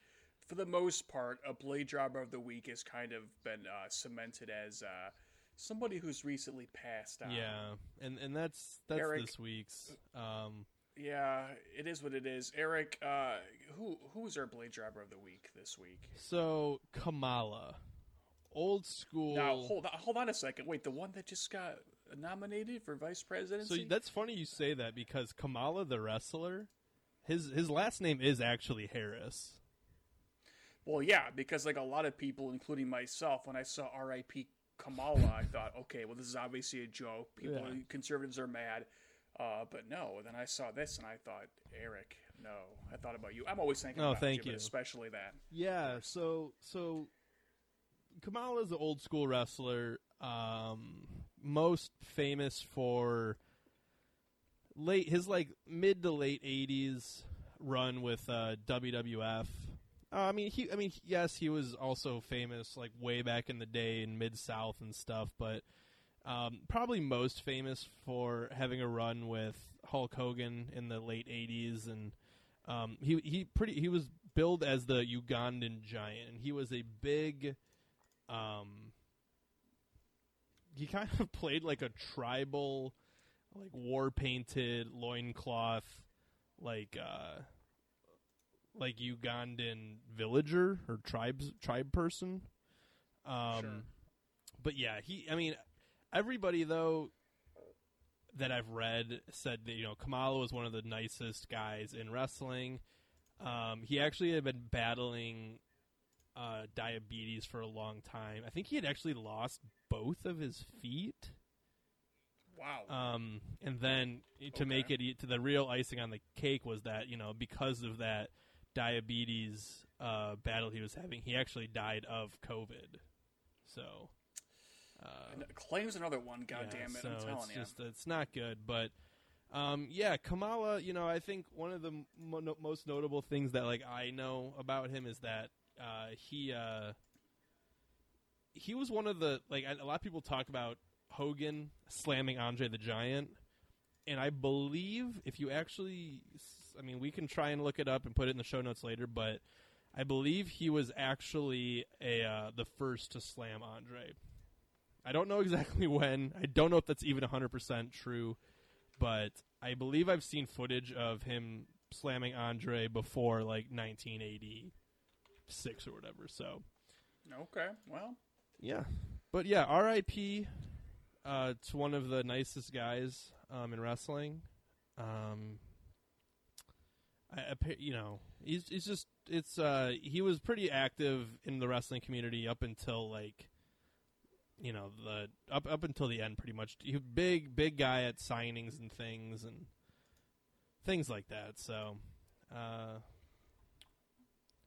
for the most part, a blade jobber of the week has kind of been uh, cemented as uh, somebody who's recently passed on. Yeah, and and that's that's Eric- this week's. Um, yeah, it is what it is. Eric, uh, who who was our blade Driver of the week this week? so Kamala, old school. Now hold on, hold on a second. Wait, the one that just got nominated for vice presidency. so that's funny you say that because Kamala the wrestler, his his last name is actually Harris. Well, yeah, because like a lot of people, including myself, when I saw R.I.P. Kamala, I thought, okay, well, this is obviously a joke. People, Yeah. conservatives are mad. Uh, but no, then I saw this and I thought, Eric, no. I thought about you. I'm always thinking Oh, about thank you, you. especially that. Yeah, so so Kamala is an old school wrestler, um, most famous for late his like mid to late eighties run with uh, WWF. Uh, I mean, he. I mean, yes, he was also famous like way back in the day in Mid South and stuff, but um, probably most famous for having a run with Hulk Hogan in the late '80s, and um, he he pretty he was billed as the Ugandan giant, and he was a big. Um, he kind of played like a tribal, like war painted loincloth, like uh, like Ugandan villager or tribes tribe person. Um, Sure. but yeah, he. I mean, everybody though that I've read said that you know Kamala was one of the nicest guys in wrestling. Um, he actually had been battling uh, diabetes for a long time. I think he had actually lost both of his feet. Wow. Um, and then to make it to the real icing on the cake was that you know because of that diabetes uh, battle he was having, he actually died of COVID. So. Uh, claims another one, God yeah, damn it. so I'm telling it's you. just it's not good, but um, yeah, Kamala. You know, I think one of the mo- most notable things that like I know about him is that uh, he uh, he was one of the like a lot of people talk about Hogan slamming Andre the Giant, and I believe if you actually, I mean, we can try and look it up and put it in the show notes later, but I believe he was actually a uh, the first to slam Andre. I don't know exactly when. I don't know if that's even 100% true, but I believe I've seen footage of him slamming Andre before like 1986 or whatever. So, Okay, well, yeah. But yeah, RIP uh to one of the nicest guys um in wrestling. Um I, I you know, he's he's just it's uh he was pretty active in the wrestling community up until like you know, the up up until the end pretty much. He big big guy at signings and things and things like that. So uh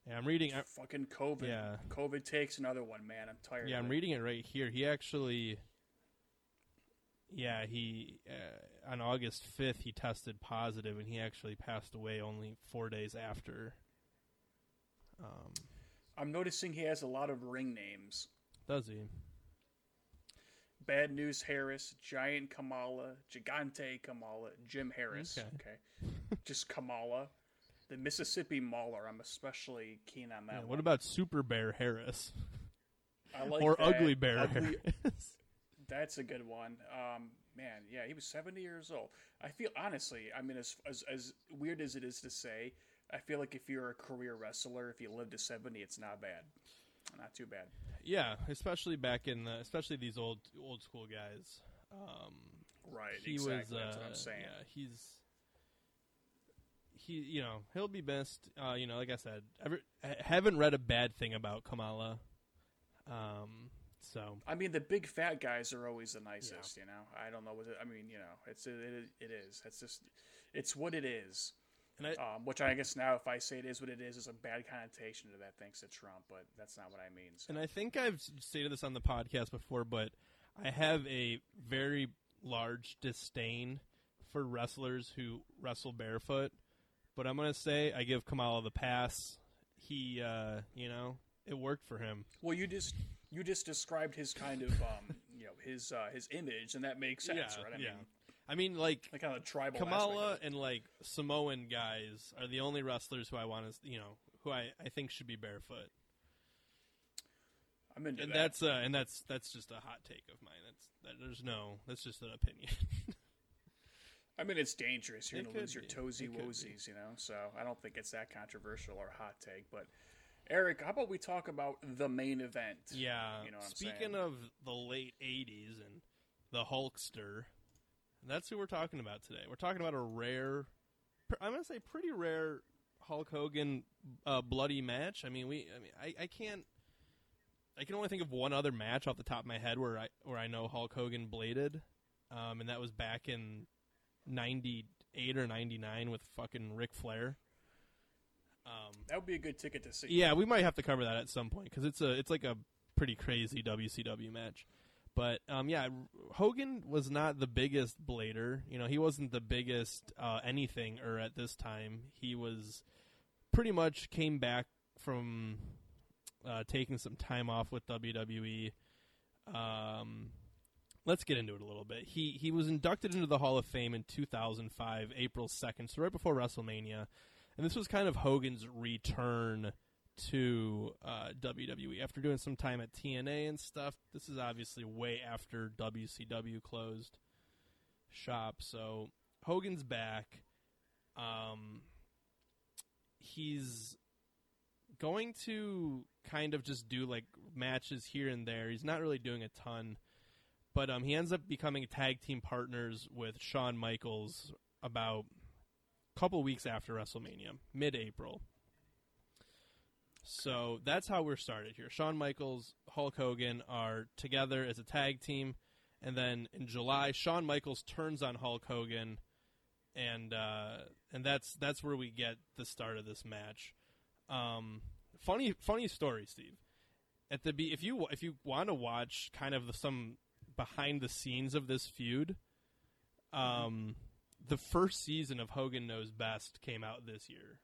Yeah, I'm reading. I- Fucking COVID. Yeah. COVID takes another one, man. I'm tired. Yeah, I'm it. reading it right here. He actually, yeah, he uh, on August 5th he tested positive, and he actually passed away only four days after. Um, I'm noticing he has a lot of ring names. does he? Bad News Harris, Giant Kamala, Gigante Kamala, Jim Harris. Okay. Okay. Just Kamala. The Mississippi Mauler. I'm especially keen on that Yeah, one. what about Sugar Bear Harris I like or that. Ugly Bear Ugly- Harris? That's a good one. Um, man, yeah, he was 70 years old. I feel honestly, I mean, as, as as weird as it is to say, I feel like if you're a career wrestler, if you live to 70, it's not bad, not too bad. yeah, especially back in the, especially these old old school guys. Um, Right, he exactly. was. Uh, That's what I'm saying. Yeah, he's. He, you know, he'll be missed. Uh, you know, like I said, ever, I haven't read a bad thing about Kamala. Um, so I mean, the big fat guys are always the nicest. You know, I don't know what. It, I mean, you know, it's it, it is. It's just, it's what it is. and I, Um, which I guess now, if I say it is what it is, is a bad connotation to that thanks to Trump. But that's not what I mean. So. And I think I've stated this on the podcast before, but I have a very large disdain for wrestlers who wrestle barefoot. But I'm gonna say I give Kamala the pass. He, uh, you know, it worked for him. Well, you just you just described his kind of um, you know his uh, his image, and that makes sense, yeah, right? I yeah. mean, I mean, like like kind of tribal. Kamala aspect of it. and like Samoan guys are the only wrestlers who I want to, you know, who I, I think should be barefoot. I'm into And that. that's uh, and that's that's just a hot take of mine. That's that, there's no that's just an opinion. I mean, it's dangerous. You're It gonna lose your toesy woesies, you know. So I don't think it's that controversial or hot take. But Eric, how about we talk about the main event? Yeah. You know Speaking of the late '80s and the Hulkster, that's who we're talking about today. We're talking about a rare, I'm gonna say pretty rare Hulk Hogan uh, bloody match. I mean, we, I mean, I, I can't. I can only think of one other match off the top of my head where I where I know Hulk Hogan bladed, um, and that was back in '98 or '99 with fucking Ric Flair. Um, That would be a good ticket to see. yeah, we might have to cover that at some point because it's a it's like a pretty crazy WCW match. But um, yeah, Hogan was not the biggest blader. You know, he wasn't the biggest uh, anything or at this time. He was pretty much came back from uh, taking some time off with WWE. Um, let's get into it a little bit. He he was inducted into the Hall of Fame in 2005, April 2nd, so right before WrestleMania. And this was kind of Hogan's return to uh, WWE after doing some time at TNA and stuff. This is obviously way after WCW closed shop, so Hogan's back. Um, he's going to kind of just do like matches here and there. He's not really doing a ton, but um, he ends up becoming tag team partners with Shawn Michaels about couple weeks after WrestleMania, mid-April. So that's how we're started here. Shawn Michaels, Hulk Hogan are together as a tag team, and then in July, Shawn Michaels turns on Hulk Hogan, and uh, and that's that's where we get the start of this match. Um, funny funny story, Steve. At the be if you if you want to watch kind of the, some behind the scenes of this feud, um, the first season of Hogan Knows Best came out this year.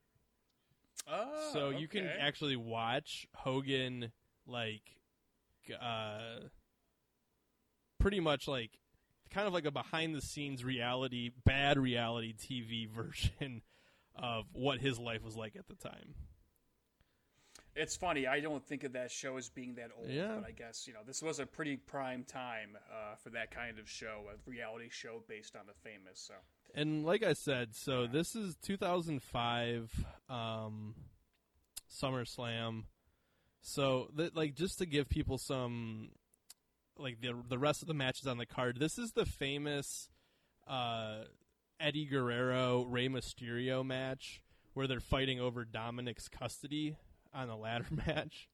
Oh, So you can actually watch Hogan like uh pretty much like kind of like a behind the scenes reality bad reality TV version of what his life was like at the time. It's funny. I don't think of that show as being that old, Yeah. but I guess you know this was a pretty prime time uh, for that kind of show, a reality show based on the famous. So And like I said, so this is 2005 um SummerSlam. So that like just to give people some like the the rest of the matches on the card. This is the famous uh Eddie Guerrero Rey Mysterio match where they're fighting over Dominic's custody on a ladder match.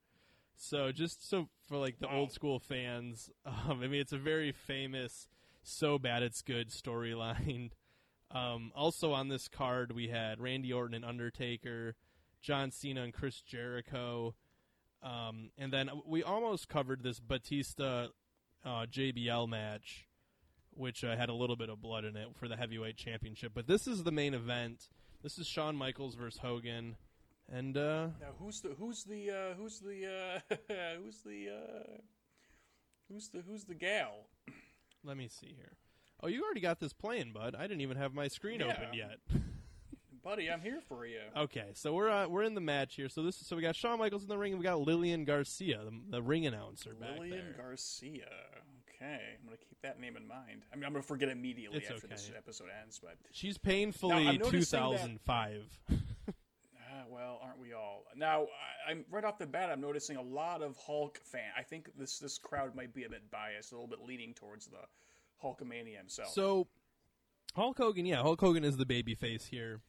So just so for like the old school fans, um, I mean it's a very famous so bad it's good storyline. Um, also on this card we had Randy Orton and Undertaker, John Cena and Chris Jericho. Um, and then we almost covered this Batista uh, JBL match, which uh, had a little bit of blood in it for the heavyweight championship. But this is the main event. This is Shawn Michaels versus Hogan, and uh, Now who's the who's the uh, who's the uh, who's the uh, who's the who's the gal? let me see here. Oh, you already got this playing, bud. I didn't even have my screen Yeah. opened yet. Buddy, I'm here for you. Okay, so we're uh, we're in the match here. So this so we got Shawn Michaels in the ring, and we got Lillian Garcia, the, the ring announcer back Lillian. Garcia. Okay, I'm gonna keep that name in mind. I mean, I'm gonna forget immediately It's after this episode ends, but She's painfully I'm noticing that- 2005. ah, well, aren't we all? Now, I, I'm right off the bat. I'm noticing a lot of Hulk fan. I think this this crowd might be a bit biased, a little bit leaning towards the Hulkamania himself. so Hulk Hogan, yeah, Hulk Hogan is the baby face here.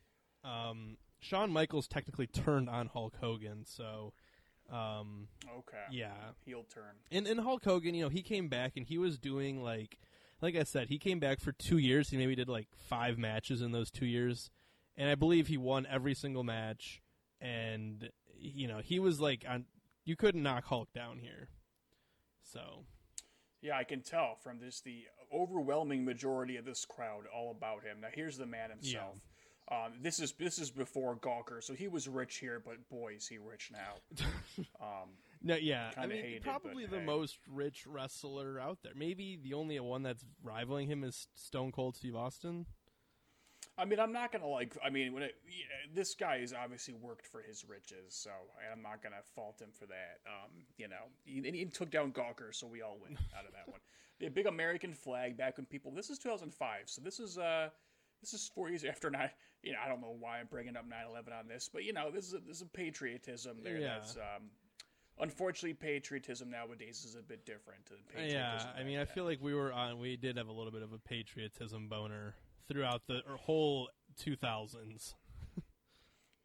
Um, Shawn Michaels technically turned on Hulk Hogan, so um, okay, yeah. heel turn. And and Hulk Hogan, you know, he came back and he was doing like like I said, he came back for 2 years. He maybe did like 5 matches in those 2 years. And I believe he won every single match and you know, he was like on you couldn't knock Hulk down here. So, Yeah, I can tell from this the overwhelming majority of this crowd all about him. Now here's the man himself. Um, this is this is before Gawker, so he was rich here, but boy is he rich now. Um, no, yeah, I mean, hated, probably the hey. most rich wrestler out there. Maybe the only one that's rivaling him is Stone Cold Steve Austin. I mean, I'm not gonna like. I mean, when it, yeah, this guy has obviously worked for his riches, so I'm not gonna fault him for that. Um, you know, he, and he took down Gawker, so we all win out of that one. The big American flag back when people. This is 2005, so this is uh, this is four years after nine. You know, I don't know why I'm bringing up 9/11 on this, but you know, this is a, this is a patriotism there. Yeah. That's um, unfortunately patriotism nowadays is a bit different. Yeah, I mean, I feel like we were on. We did have a little bit of a patriotism boner throughout the whole 2000s.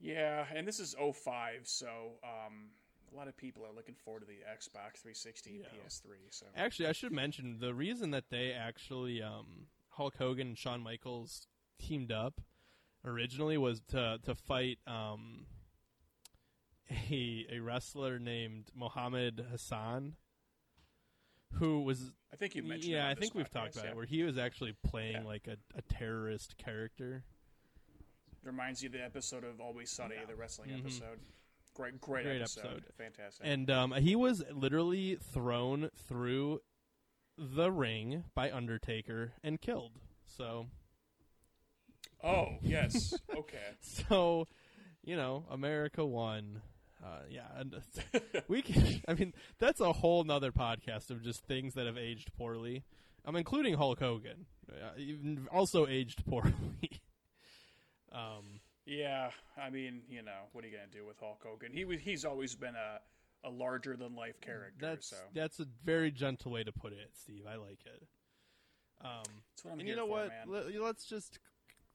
Yeah, and this is 05, so um, a lot of people are looking forward to the Xbox 360 and Yeah. PS3. So Actually, I should mention the reason that they actually um, Hulk Hogan and Shawn Michaels teamed up originally was to to fight um, a a wrestler named Muhammad Hassan, who was I think you mentioned. yeah, I think we've podcast, talked about yeah. it, where he was actually playing Yeah. like a, a terrorist character. Reminds you of the episode of Always Sunny, the wrestling episode. Great, great, Mm-hmm. Great episode. episode. fantastic. And um, he was literally thrown through the ring by Undertaker and killed. So, oh yes, okay. so you know, America won. Uh, yeah, and we can. I mean, that's a whole nother podcast of just things that have aged poorly. I'm including Hulk Hogan, uh, also aged poorly. um, Yeah, I mean, you know, what are you gonna do with Hulk Hogan? He was he's always been a a larger than life character. that's so that's a very gentle way to put it, Steve. I like it. Um, that's what I'm and you know for, what? man. Let's just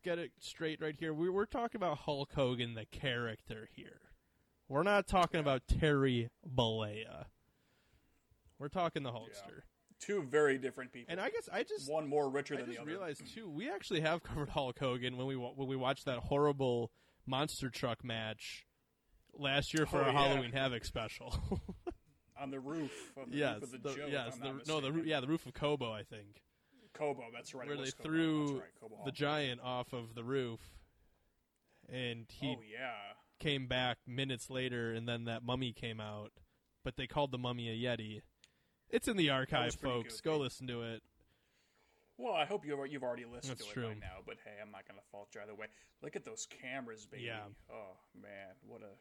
get it straight right here. We, we're talking about Hulk Hogan, the character here. We're not talking about Terry Bollea. We're talking the Hulkster. Two very different people. And I guess I just one more richer I than the other. realized too. We actually have covered Hulk Hogan when we when we watched that horrible monster truck match last year for Oh, our yeah. Halloween Havoc special. on the roof. On the yes, roof of the, the, joke. yes, the, no, the yeah, the roof of Cobo, I think. Cobo. That's right. where they Cobo, threw right, the giant off of the roof, and he Oh yeah. Came back minutes later, and then that mummy came out, but they called the mummy a yeti. It's in the archive, folks. Go listen to it. Well, I hope you've you've already listened That's to it true. by now. But hey, I'm not going to fault you either way. Look at those cameras, baby. Yeah. Oh man, what a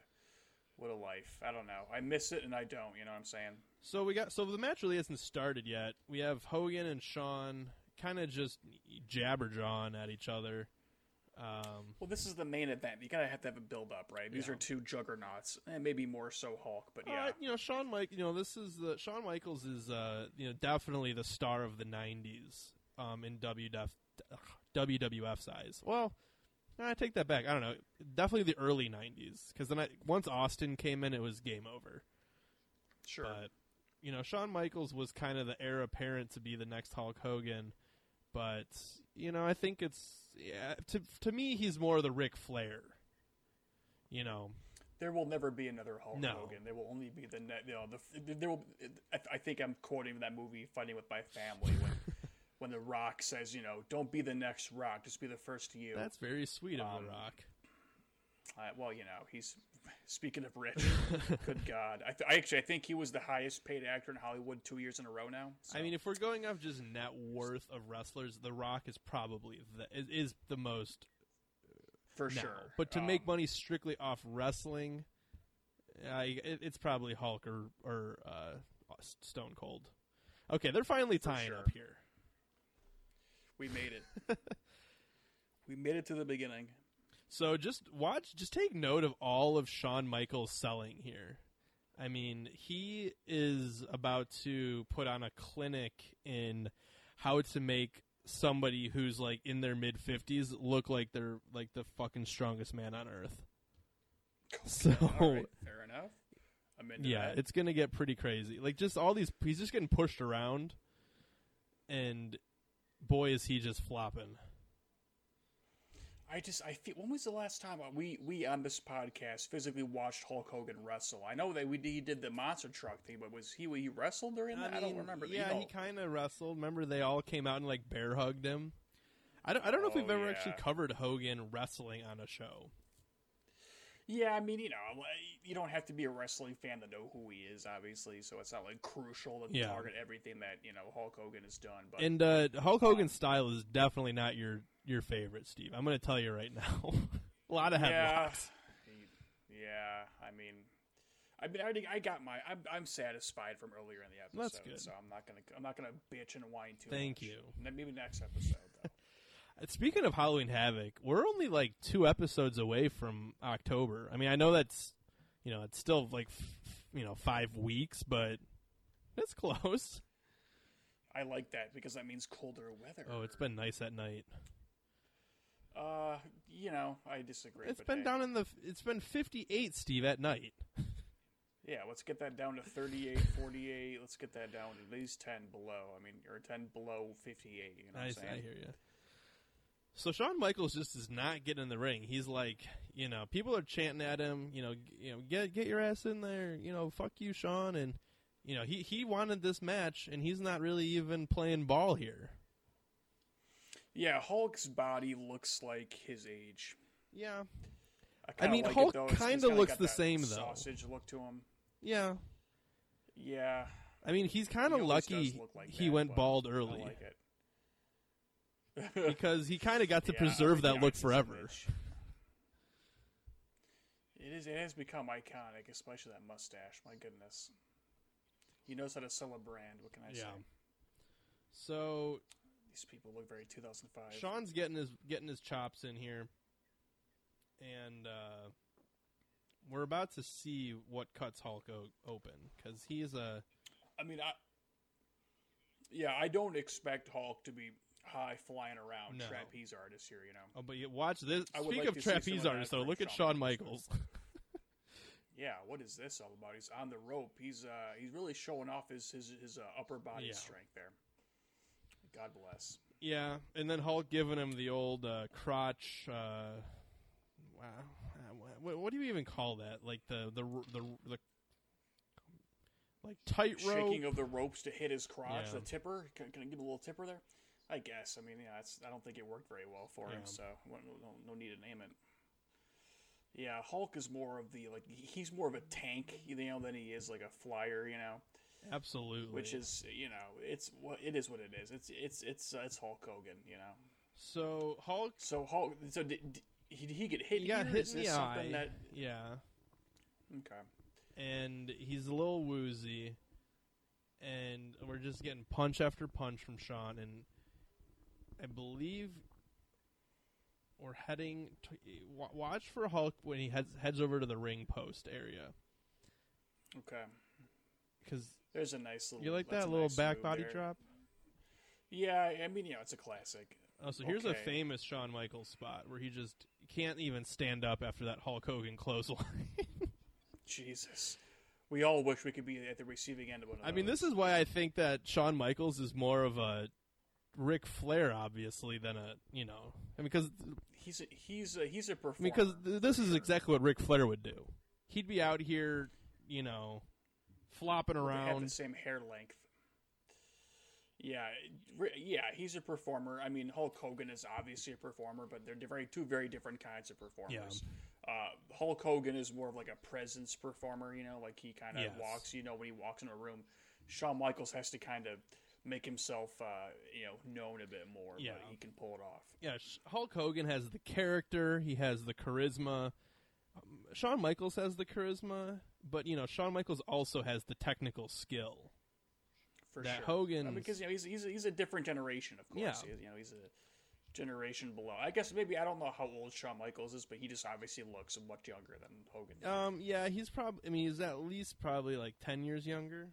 what a life. I don't know. I miss it and I don't. You know what I'm saying? So we got so the match really hasn't started yet. We have Hogan and Shawn kind of just jabberjawing at each other. Um, Well, this is the main event. You gotta have to have a build up, right? These Yeah. are two juggernauts, and maybe more so Hulk. But yeah, uh, you know, Shawn Mike. You know, this is the Shawn Michaels is uh, you know definitely the star of the '90s um, in WWF WWF size. Well, I take that back. I don't know. Definitely the early '90s because then I, once Austin came in, it was game over. sure. But you know, Shawn Michaels was kind of the heir apparent to be the next Hulk Hogan. But you know, I think it's yeah. To to me, he's more of the Ric Flair. You know, there will never be another Hulk No. Hogan. There will only be the net. You know, the there will. I, I think I'm quoting that movie, Fighting with My Family, when when the Rock says, you know, don't be the next Rock, just be the first to you. That's very sweet of Um, The Rock. Uh, well, you know, he's speaking of rich. good God, I, th- I actually I think he was the highest paid actor in Hollywood two years in a row now. so- I mean, if we're going off just net worth of wrestlers, The Rock is probably the is, the most for now. sure. But to make Um, money strictly off wrestling, I, it, it's probably Hulk or or uh, Stone Cold. Okay, they're finally tying sure. up here. we made it. we made it to the beginning. So just watch, just take note of all of Shawn Michaels selling here. I mean, he is about to put on a clinic in how to make somebody who's like in their mid fifties look like they're like the fucking strongest man on earth. So All right, fair enough. Yeah, that. it's gonna get pretty crazy. Like just all these, he's just getting pushed around, and boy is he just flopping. I just I feel when was the last time we we on this podcast physically watched Hulk Hogan wrestle? I know that we he did the monster truck thing, but was he he wrestled during that? I, don't mean, remember. You Yeah, know, he kind of wrestled. Remember, they all came out and like bear hugged him. I don't, I don't know if we've Oh, ever yeah. actually covered Hogan wrestling on a show. Yeah, I mean, you know, you don't have to be a wrestling fan to know who he is, obviously. So it's not like crucial to Yeah. target everything that you know Hulk Hogan has done. But And uh, Hulk Hogan's style is definitely not your your favorite, Steve. I'm going to tell you right now. a lot of yeah, headlocks. he- yeah. I mean, I mean, I, already, I got my. I'm, I'm satisfied from earlier in the episode. So I'm not gonna I'm not gonna bitch and whine too Thank much. you. Maybe next episode. Uh, Speaking of Halloween Havoc, we're only like two episodes away from October. I mean, I know that's you know it's still like f- you know five weeks, but it's close. I like that because that means colder weather. Oh, it's been nice at night. Uh, you know, I disagree. It's been hey. down in the. It's been 58, Steve, at night. Yeah, let's get that down to 38, 48. Let's get that down to at least 10 below. I mean, or 10 below 58. You know what I, I'm saying? I hear you. So Shawn Michaels just does not get in the ring. He's like, you know, people are chanting at him. You know, you know, get get your ass in there. You know, fuck you, Shawn. And you know, he he wanted this match, and he's not really even playing ball here. Yeah, Hulk's body looks like his age. Yeah, I, I mean, like Hulk kinda looks got the same, though. Sausage look to him. yeah. Yeah, I mean, he's kind of lucky like he that, went bald I early like it. Because he kind of got to Yeah, preserve that look forever. It is. It has become iconic, especially that mustache. My goodness, he knows how to sell a brand. What can I say? Yeah. So These people look very 2005. Shawn's getting his getting his chops in here, and uh, we're about to see what cuts Hulk o- open because he's a I mean, I. Yeah, I don't expect Hulk to be high flying around No. trapeze artist here. You know. oh, but you watch this. I Speak like of to see some trapeze artists, though, look at Shawn Michaels. Michaels. Yeah, what is this all about? He's on the rope. He's uh he's really showing off his his his uh, upper body Yeah. strength there. God bless. yeah, and then Hulk giving him the old uh, crotch. Uh, wow, Uh, what, do you even call that? Like the the the the, like tightrope. Shaking of the ropes to hit his crotch. Yeah. The tipper. Can, can I give a little tipper there? I guess. I mean, yeah. It's, I don't think it worked very well for him. So no, no, no need to name it. Yeah, Hulk is more of the like he's more of a tank, you know, than he is like a flyer, you know. Absolutely. Which is, you know, it's what it is what it is. It's it's it's uh, it's Hulk Hogan, you know. so Hulk. So Hulk, so did, did he, did he get hit? He got hit in the eye. that Yeah. okay? and he's a little woozy, and we're just getting punch after punch from Shawn, and I believe we're heading. To, watch for Hulk when he heads heads over to the ring post area Okay, because there's a nice little. you like that little nice back body there. drop. Yeah, I mean, you know, it's a classic. Oh, so here's a famous Shawn Michaels spot where he just can't even stand up after that Hulk Hogan clothesline. Jesus, we all wish we could be at the receiving end of one of I mean, this is why I think that Shawn Michaels is more of a Ric Flair, obviously, than a you know, I mean, because he's a, he's a, he's a performer. because th- this is exactly what Ric Flair would do. he'd be out here, you know, flopping They have around. the same hair length. Yeah, yeah, he's a performer. I mean, Hulk Hogan is obviously a performer, but they're very two very different kinds of performers. Uh, Hulk Hogan is more of like a presence performer, you know, like he kind of Yes. walks, you know, when he walks in a room. Shawn Michaels has to kind of make himself, uh, you know, known a bit more, Yeah. but he can pull it off. Yeah, Hulk Hogan has the character, he has the charisma. Um, Shawn Michaels has the charisma, but you know, Shawn Michaels also has the technical skill. For That sure. I mean, because you know he's he's a, he's a different generation, of course. Yeah. He you know, he's a generation below. I guess maybe I don't know how old Shawn Michaels is, but he just obviously looks much younger than Hogan. did. Um, yeah, he's probably. I mean, he's at least probably like ten years younger.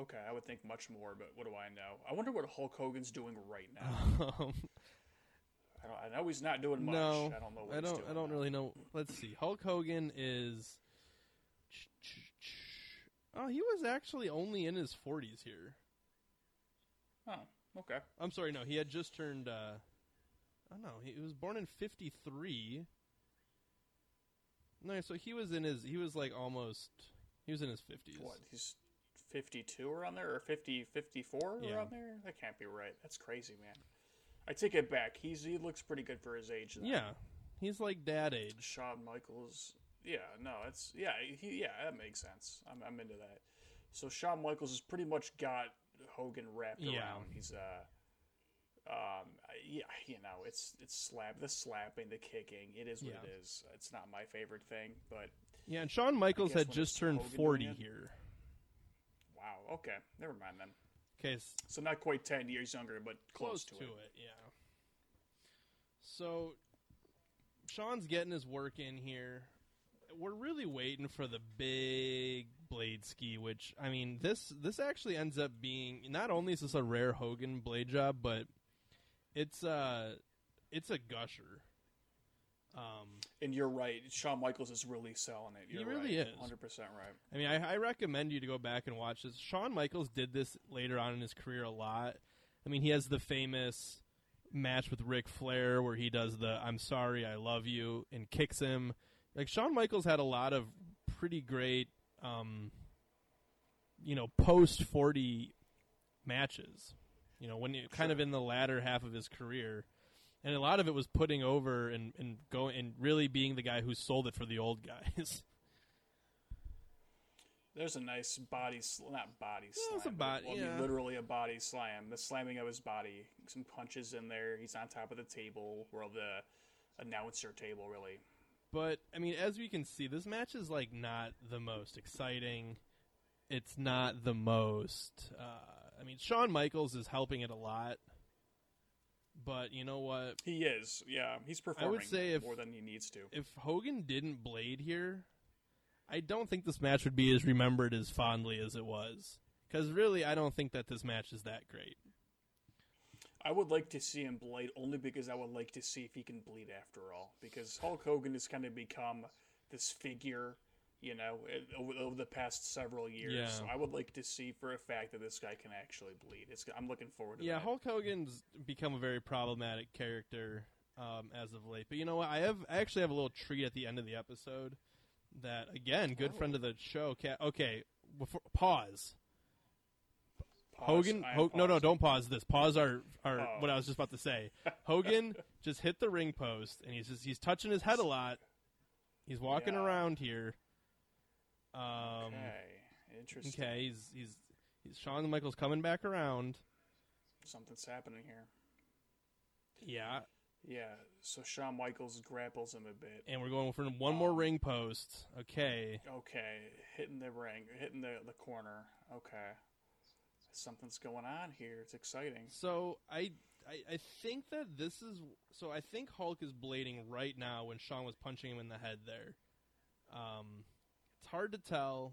Okay, I would think much more, but what do I know? I wonder what Hulk Hogan's doing right now. Um, I don't. I know he's not doing much. no, I don't know. What I don't. doing I don't now. really know. Let's see. Hulk Hogan is. Oh, he was actually only in his forties here. Oh, okay. I'm sorry, no, he had just turned. uh Oh no, he was born in '53. No, so he was in his. He was like almost. He was in his 50s. What? He's fifty-two around there, or 50, 54 Yeah. around there? That can't be right. That's crazy, man. I take it back. He's he looks pretty good for his age. Then. Yeah, he's like dad age. Shawn Michaels. Yeah, no, it's yeah, he, yeah, that makes sense. I'm I'm into that. So Shawn Michaels has pretty much got Hogan wrapped Yeah. around. He's uh, um, yeah, you know, it's it's slap the slapping, the kicking. It is what Yeah. it is. It's not my favorite thing, but Yeah, and Shawn Michaels had just turned Hogan 40 here. Okay, never mind then. Okay, So not quite ten years younger, but close, close to, it. yeah. So Shawn's getting his work in here. We're really waiting for the big blade ski, which I mean, this this actually ends up being not only is this a rare Hogan blade job, but it's uh it's a gusher. Um, And you're right. Shawn Michaels is really selling it. He You're really right. is. Hundred percent right. I mean, I, I recommend you to go back and watch this. Shawn Michaels did this later on in his career a lot. I mean, he has the famous match with Ric Flair where he does the "I'm sorry, I love you" and kicks him. Like Shawn Michaels had a lot of pretty great, um, you know, post forty matches. You know, when you kind of in the latter half of his career, and a lot of it was putting over and and going and really being the guy who sold it for the old guys. There's a nice body, sl- not body Yeah, slam. it's a but- bod- well, I mean, yeah. literally a body slam. The slamming of his body, some punches in there. He's on top of the table, or the announcer table, really. But I mean, as we can see, this match is like not the most exciting. It's not the most. Uh, I mean, Shawn Michaels is helping it a lot, but you know what? He is, yeah. He's performing say if- more than he needs to. If Hogan didn't blade here, I don't think this match would be as remembered as fondly as it was. Because really, I don't think that this match is that great. I would like to see him blade only because I would like to see if he can bleed after all. Because Hulk Hogan has kind of become this figure, you know, over, over the past several years. Yeah. So I would like to see for a fact that this guy can actually bleed. It's, I'm looking forward to Yeah, that. Hulk Hogan's become a very problematic character um, as of late. But you know what? I have I actually have a little treat at the end of the episode. That again, good friend of the show. Okay, before, pause. Pause. Hogan, Ho- no, no, don't pause this. Pause our, our Oh. what I was just about to say. Hogan just hit the ring post, and he's just he's touching his head a lot. He's walking Yeah. around here. Um, Okay, interesting. okay, he's he's he's Shawn Michaels coming back around. Something's happening here. Yeah, Yeah, so Shawn Michaels grapples him a bit. and we're going for one more Um, ring post. Okay, Okay, hitting the ring, hitting the, the corner. Okay. Something's going on here. It's exciting. so I, I I think that this is so I think Hulk is blading right now when Shawn was punching him in the head there. Um, hard to tell.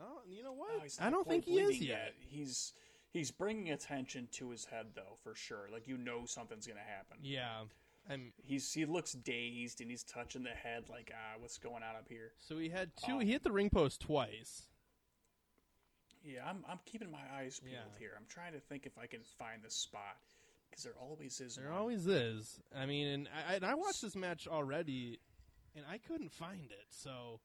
Oh, you know what? No, I don't think he is bleeding yet. He's he's bringing attention to his head though, for sure. Like you know something's gonna happen. Yeah, I'm. He's he looks dazed and he's touching the head like ah, what's going on up here? So he had two. Um, he hit the ring post twice. Yeah, I'm I'm keeping my eyes peeled Yeah. here. I'm trying to think if I can find the spot because there always is. There one. always is. I mean, and I, and I watched this match already, and I couldn't find it. So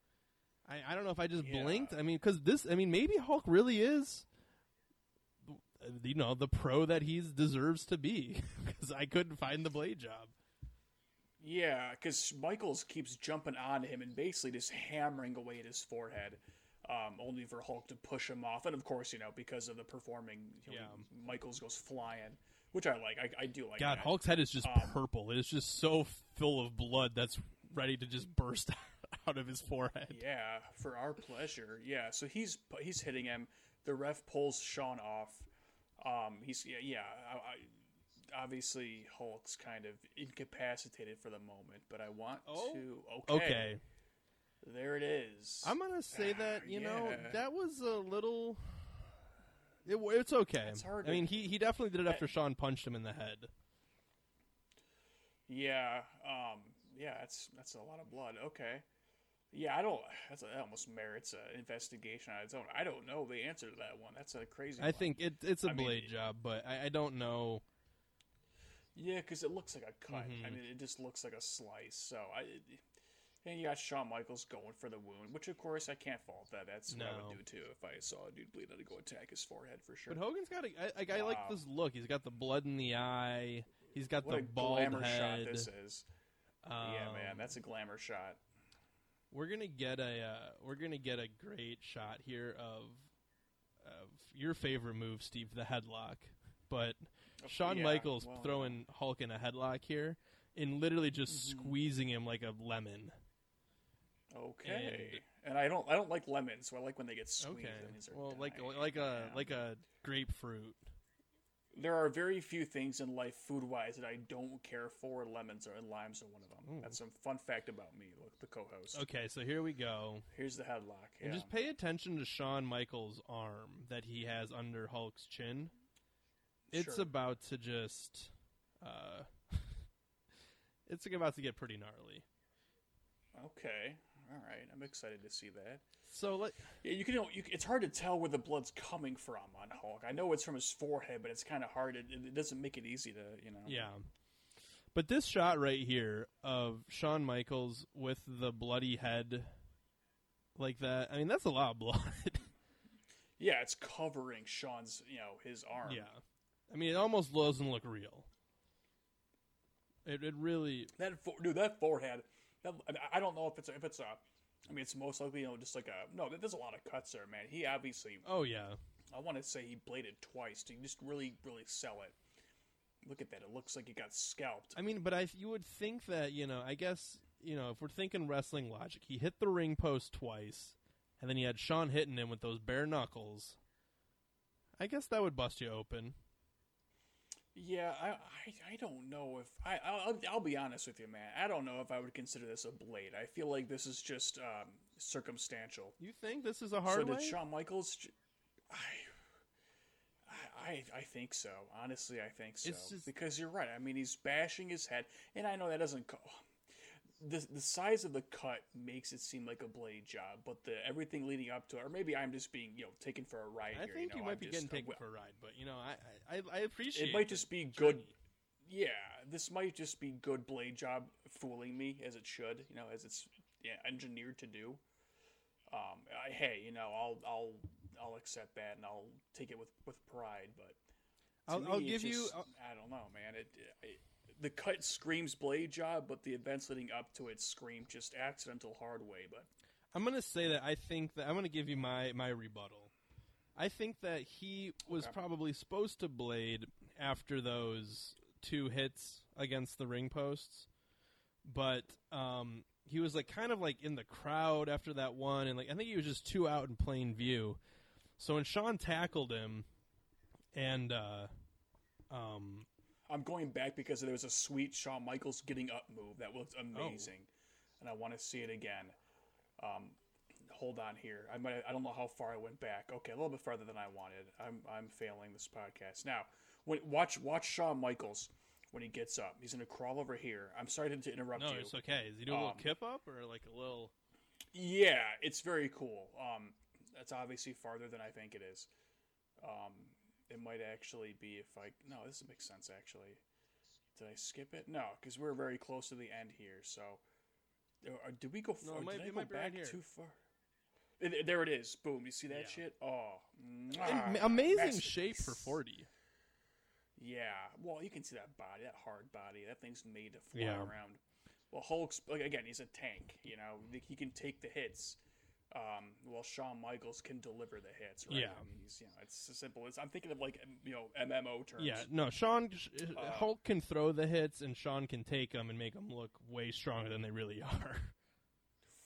I, I don't know if I just Yeah. blinked. I mean, because this, I mean, maybe Hulk really is, you know, the pro that he deserves to be. Because I couldn't find the blade job. Yeah, because Michaels keeps jumping on him and basically just hammering away at his forehead, um, only for Hulk to push him off. And of course, you know, because of the performing, you know, Yeah. Michaels goes flying, which I like. I, I do like. God, that. Hulk's head is just Um, purple. It is just so full of blood that's ready to just burst out of his forehead. Yeah, for our pleasure. Yeah, so he's he's hitting him. The ref pulls Shawn off. Um, he's yeah, yeah. I, I, obviously, Hulk's kind of incapacitated for the moment, but I want Oh, to. Okay, Okay. there it is. I'm gonna say that you know that was a little. It, it's okay. It's hard I to- mean, he he definitely did it after Shawn punched him in the head. Yeah, um, yeah, that's that's a lot of blood. Okay, yeah, I don't. That's that almost merits an investigation on its own. I don't know the answer to that one. That's a crazy. I one. think it it's a I mean, blade job, but I, I don't know. Yeah, because it looks like a cut. I Mhm. mean, it just looks like a slice. So I. And you got Shawn Michaels going for the wound, which of course I can't fault that. That's what I would do too if I saw a dude bleed out to go attack his forehead for sure. But Hogan's got a. I, like, like Wow. this look. He's got the blood in the eye. He's got what the a bald glamour head. shot this is! yeah, man, Um, that's a glamour shot. We're gonna get a uh, we're gonna get a great shot here of of your favorite move, Steve, the headlock. But Shawn yeah, Michaels well, throwing Hulk in a headlock here and literally just Mhm. squeezing him like a lemon. Okay, and, I don't I don't like lemons, so I like when they get squeezed. Okay, and these are well, like like a Yeah. like a grapefruit. There are very few things in life, food wise, that I don't care for. Lemons or and limes are one of them. Ooh. That's some fun fact about me. Look, the co-host. Okay, so here we go. Here's the headlock. Yeah. And just pay attention to Shawn Michaels' arm that he has under Hulk's chin. It's Sure. about to just uh it's about to get pretty gnarly. Okay. All right. I'm excited to see that. So let Yeah, you can. You, it's hard to tell where the blood's coming from on Hulk. I know it's from his forehead, but it's kind of hard. It, it doesn't make it easy to, you know. yeah. But this shot right here of Shawn Michaels with the bloody head like that, I mean that's a lot of blood. Yeah, it's covering Shawn's, you know, his arm. yeah. I mean it almost doesn't look real. It it really That fo- dude, that forehead. That, I- don't know if it's a, if it's a. I mean, it's most likely you know just like a no. There's a lot of cuts there, man. He obviously. Oh yeah. I want to say he bladed twice to just really really sell it. Look at that. It looks like he got scalped. I mean, but I you would think that you know. I guess you know if we're thinking wrestling logic, he hit the ring post twice, and then he had Shawn hitting him with those bare knuckles. I guess that would bust you open. Yeah, I, I, I don't know if I I'll, I'll be honest with you, man. I don't know if I would consider this a blade. I feel like this is just um, circumstantial. You think this is a hard one? so did way? Shawn Michaels? I, I I think so. Honestly, I think so. Just- because you're right. I mean, he's bashing his head, and I know that doesn't. Co- the the size of the cut makes it seem like a blade job, but the everything leading up to it, or maybe I'm just being you know taken for a ride I here. think you, you might I'm be just getting taken awa- for a ride, but you know, I I, I appreciate It might just be good. Yeah, this might just be good blade job fooling me as it should, you know, as it's yeah engineered to do. Um, I, hey, you know, I'll I'll I'll accept that and I'll take it with with pride, but I'll, me, I'll give you. I'll- I don't know, man. It, it the cut screams blade job, but the events leading up to it scream just accidental hard way. But I'm gonna say that I think that I'm gonna give you my my rebuttal. I think that he was Okay. probably supposed to blade after those two hits against the ring posts, but um, he was like kind of like in the crowd after that one, and like I think he was just too out in plain view. So when Shawn tackled him, and uh, um, I'm going back because there was a sweet Shawn Michaels getting up move that looked amazing, and I want to see it again. Um, hold on here. I might. I don't know how far I went back. Okay, a little bit farther than I wanted. I'm I'm failing this podcast now. When watch watch Shawn Michaels when he gets up. He's gonna crawl over here. I'm sorry to, interrupt no, you. it's okay. Is he doing a little Um, kip up or like a little? Yeah, it's very cool. Um, that's obviously farther than I think it is. Um, it might actually be if I no, this makes sense actually. Did I skip it? No, because we're very close to the end here. So, Or, or did we go? No, far? it might did I it go might be right here. too far? Eh, There it is. Boom. You see that Yeah. shit? Oh, mwah, amazing shape for forty. Yeah. Well, you can see that body, that hard body. That thing's made to fly Yeah. around. Well, Hulk's like again, he's a tank. You know, he can take the hits. Um, well, Shawn Michaels can deliver the hits. Right? Yeah. I mean, he's, you know, it's as simple as I'm thinking of like you know MMO terms. Yeah, no, Shawn Uh, Hulk can throw the hits, and Shawn can take them and make them look way stronger than they really are.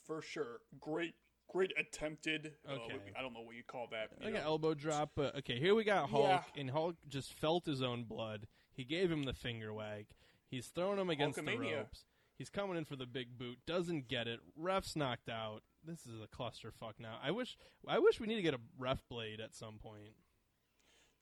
for sure. Great, great attempted. uh, Okay. I don't know what you call that. you Like know. an elbow drop, but okay, here we got Hulk, Yeah. and Hulk just felt his own blood. He gave him the finger wag. He's throwing him against the ropes. He's coming in for the big boot. Doesn't get it. Ref's knocked out. This is a clusterfuck now. I wish. I wish we need to get a ref blade at some point.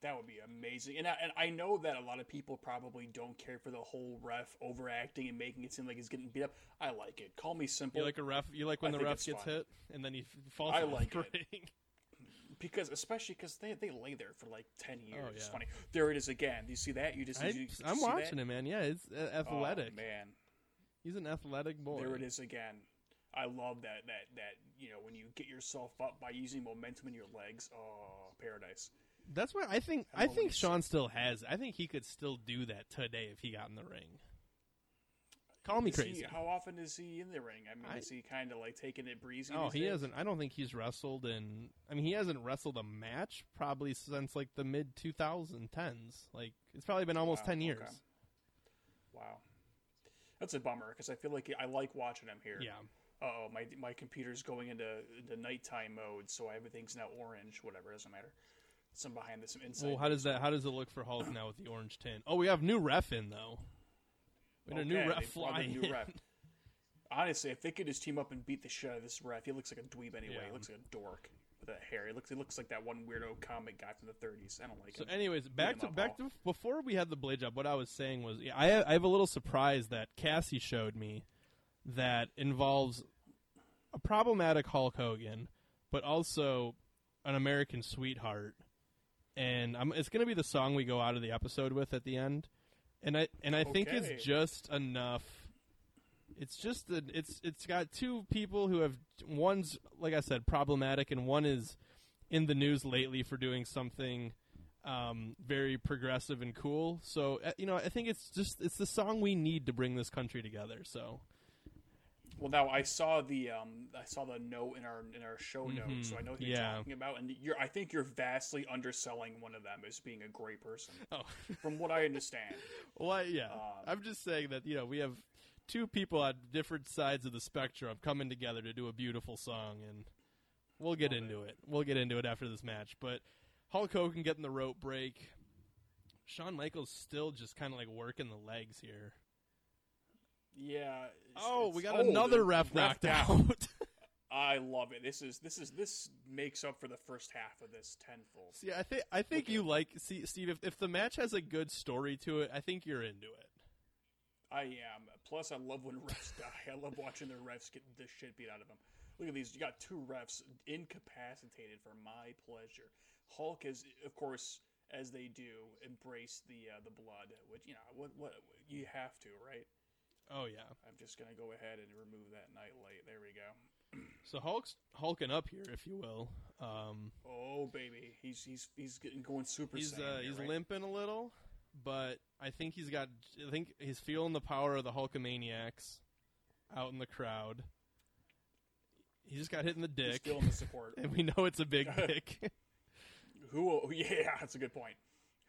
That would be amazing. And I, and I know that a lot of people probably don't care for the whole ref overacting and making it seem like he's getting beat up. I like it. Call me simple. You like a ref? You like when I the ref gets fun. hit and then he falls. I like it. because especially because they, they lay there for like 10 years. Oh, It's funny. There it is again. Do you see that? You just I, you, I'm watching it, man. Yeah, it's uh, athletic. Oh, man. He's an athletic boy. There it is again. I love that that that you know when you get yourself up by using momentum in your legs. Oh, paradise. That's why I think I think Shawn still has. I think he could still do that today if he got in the ring. Call me Is he- crazy. how often is he in the ring? I mean, I- is he kind of like taking it breezy? Oh, he days? hasn't. I don't think he's wrestled in. I mean, he hasn't wrestled a match probably since like the mid 2010s. Like it's probably been almost Wow, 10 years. okay. Wow, that's a bummer because I feel like I like watching him here. Yeah. Oh, my my computer's going into the nighttime mode, so everything's now orange. Whatever, doesn't matter. Some behind this, some inside. Well, how does that? How does it look for Hulk now with the orange tint? Oh, we have new ref in though. We had a new ref they brought fly in new ref. Honestly, if they could just team up and beat the shit out of this ref, he looks like a dweeb anyway. Yeah. He looks like a dork with that hair. He looks he looks like that one weirdo comic guy from the 30s. I don't like it. So, him. anyways, back to back to before we had the blade job. What I was saying was, yeah, I I have a little surprise that Cassie showed me that involves a problematic Hulk Hogan, but also an American sweetheart, and I'm, it's going to be the song we go out of the episode with at the end, and I and I think it's just enough. It's just that it's it's got two people who have one's like I said problematic and one is in the news lately for doing something um, very progressive and cool. So uh, you know I think it's just it's the song we need to bring this country together. So Well, now I saw the um, I saw the note in our in our show notes, so I know who you're Mm-hmm. yeah. talking about, and you're I think you're vastly underselling one of them as being a great person, oh from what I understand. well yeah Um, I'm just saying that you know we have two people on different sides of the spectrum coming together to do a beautiful song and we'll get into it. We'll get into it after this match, but Hulk Hogan getting the rope break. Shawn Michaels still just kind of like working the legs here. Yeah. Oh, we got oh, another ref knocked down. out. I love it. This is this is this makes up for the first half of this tenfold. See, I think I think Okay. you like see Steve. If, if the match has a good story to it, I think you're into it. I am. Plus, I love when refs die. I love watching the refs get the shit beat out of them. Look at these. You got two refs incapacitated for my pleasure. Hulk is, of course, as they do, embrace the uh, the blood, which you know what what you have to, right? Oh yeah. I'm just gonna go ahead and remove that night light. There we go. So Hulk's hulking up here, if you will. Um, Oh baby, he's he's he's getting going super. he's uh, he's right? limping a little, but I think he's got. I think he's feeling the power of the Hulkamaniacs out in the crowd. He just got hit in the He's dick, feeling the support. and we know it's a big dick. Who? Yeah, that's a good point.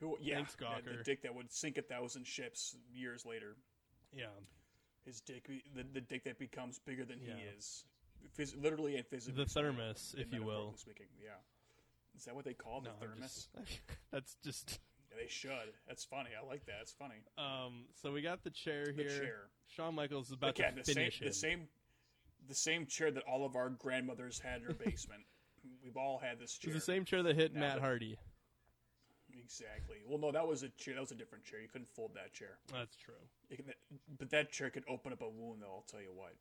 Who? Yeah, Thanks, the- the dick that would sink a thousand ships years later. yeah. His dick, the, the dick that becomes bigger than Yeah. he is, Phys- literally and physically. The thermos, if you will. Speaking, yeah. Is that what they call No, the thermos? just- that's just. Yeah, they should. That's funny. I like that. It's funny. Um, so we got the chair The here. chair. Shawn Michaels is about Again, to the same, finish the same, the same chair that all of our grandmothers had in their basement. We've all had this chair. It's the same chair that hit Now Matt that- Hardy. Exactly. Well, no, that was a chair. That was a different chair. You couldn't fold that chair. That's true. Can- but that chair could open up a wound, though. I'll tell you what.